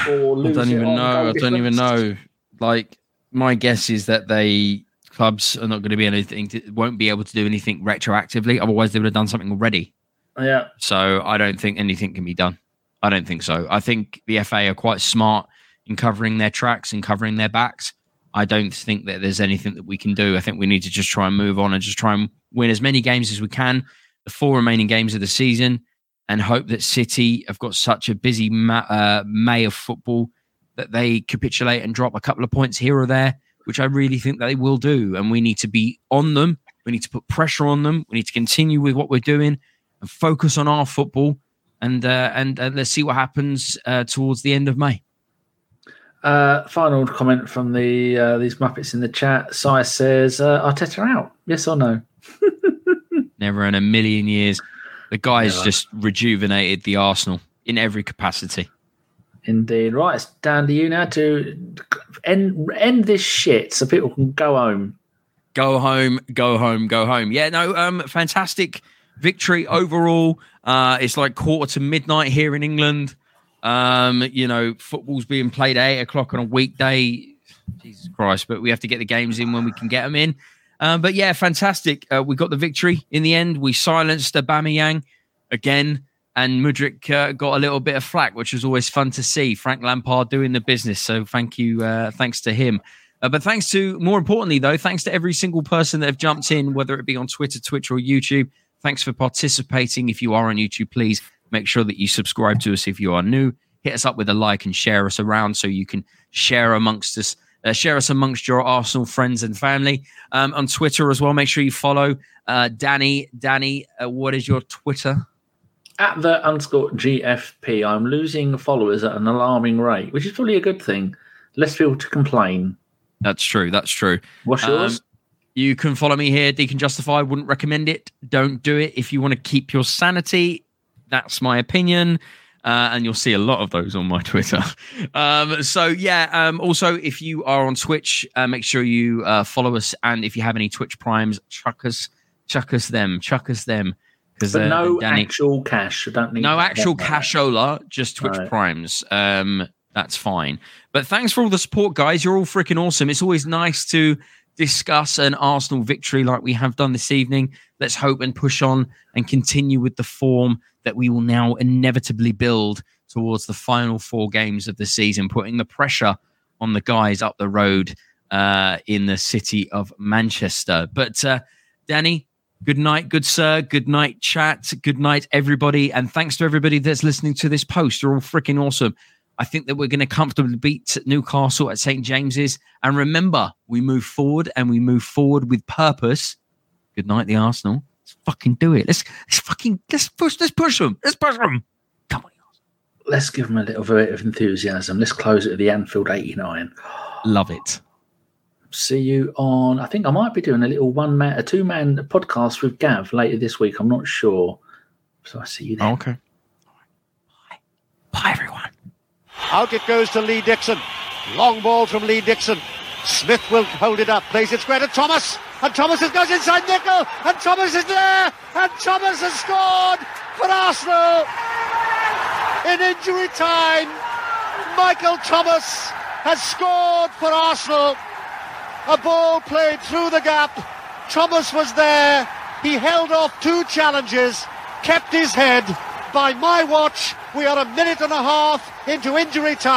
Or
I don't even know. I don't even know. Like my guess is that they clubs are not going to be anything. To, won't be able to do anything retroactively. Otherwise, they would have done something already.
Yeah.
So I don't think anything can be done. I don't think so. I think the FA are quite smart in covering their tracks and covering their backs. I don't think that there's anything that we can do. I think we need to just try and move on and just try and win as many games as we can, the four remaining games of the season, and hope that City have got such a busy ma- uh, May of football that they capitulate and drop a couple of points here or there, which I really think that they will do. And we need to be on them. We need to put pressure on them. We need to continue with what we're doing and focus on our football. And uh, and uh, let's see what happens uh, towards the end of May.
Uh, final comment from the uh, these Muppets in the chat. Sai says uh, Arteta out. Yes or no?
Never in a million years. The guy's
Never.
just rejuvenated the Arsenal in every capacity.
Indeed. Right, it's down to you now to end end this shit so people can go home.
Go home, go home, go home. Yeah, no, um, fantastic victory overall. Uh, it's like quarter to midnight here in England. Um, you know, football's being played at eight o'clock on a weekday. Jesus Christ! But we have to get the games in when we can get them in. Um, but yeah, fantastic. Uh, we got the victory in the end. We silenced Aubameyang again, and Mudryk uh, got a little bit of flack, which was always fun to see. Frank Lampard doing the business. So thank you, uh, thanks to him. Uh, but thanks to, more importantly, though, thanks to every single person that have jumped in, whether it be on Twitter, Twitch, or YouTube. Thanks for participating. If you are on YouTube, please make sure that you subscribe to us if you are new. Hit us up with a like and share us around so you can share amongst us. Uh, share us amongst your Arsenal friends and family um, on Twitter as well. Make sure you follow uh, Danny. Danny, uh, what is your Twitter?
At the underscore GFP, I'm losing followers at an alarming rate, which is probably a good thing. Less people to complain.
That's true. That's true.
What's yours?
Um, you can follow me here, Deacon Justify. Wouldn't recommend it. Don't do it. If you want to keep your sanity, that's my opinion. Uh, and you'll see a lot of those on my Twitter. um, so yeah. Um, also, if you are on Twitch, uh, make sure you uh, follow us. And if you have any Twitch primes, chuck us, chuck us them, chuck us them. Because
but no Danny, actual cash. I don't need
no actual cashola, just Twitch right. primes. Um, that's fine. But thanks for all the support, guys. You're all freaking awesome. It's always nice to discuss an Arsenal victory like we have done this evening. Let's hope and push on and continue with the form that we will now inevitably build towards the final four games of the season, putting the pressure on the guys up the road uh, in the city of Manchester. But uh, Danny, good night, good sir. Good night, chat. Good night, everybody. And thanks to everybody that's listening to this post. You're all freaking awesome. I think that we're going to comfortably beat Newcastle at St James's. And remember, we move forward and we move forward with purpose. Good night, the Arsenal. Let's fucking do it. Let's let's fucking let's push let's push them. Let's push them. Come on.
Let's give them a little bit of enthusiasm. Let's close it at the Anfield 89.
Love it.
See you on. I think I might be doing a little one man, a two man podcast with Gav later this week. I'm not sure. So I see you then.
Oh, okay. Bye. Bye, everyone.
Out it goes to Lee Dixon. Long ball from Lee Dixon. Smith will hold it up, plays it square to Thomas. And Thomas goes inside Nicol. And Thomas is there. And Thomas has scored for Arsenal. In injury time, Michael Thomas has scored for Arsenal. A ball played through the gap. Thomas was there. He held off two challenges, kept his head. By my watch, we are a minute and a half into injury time.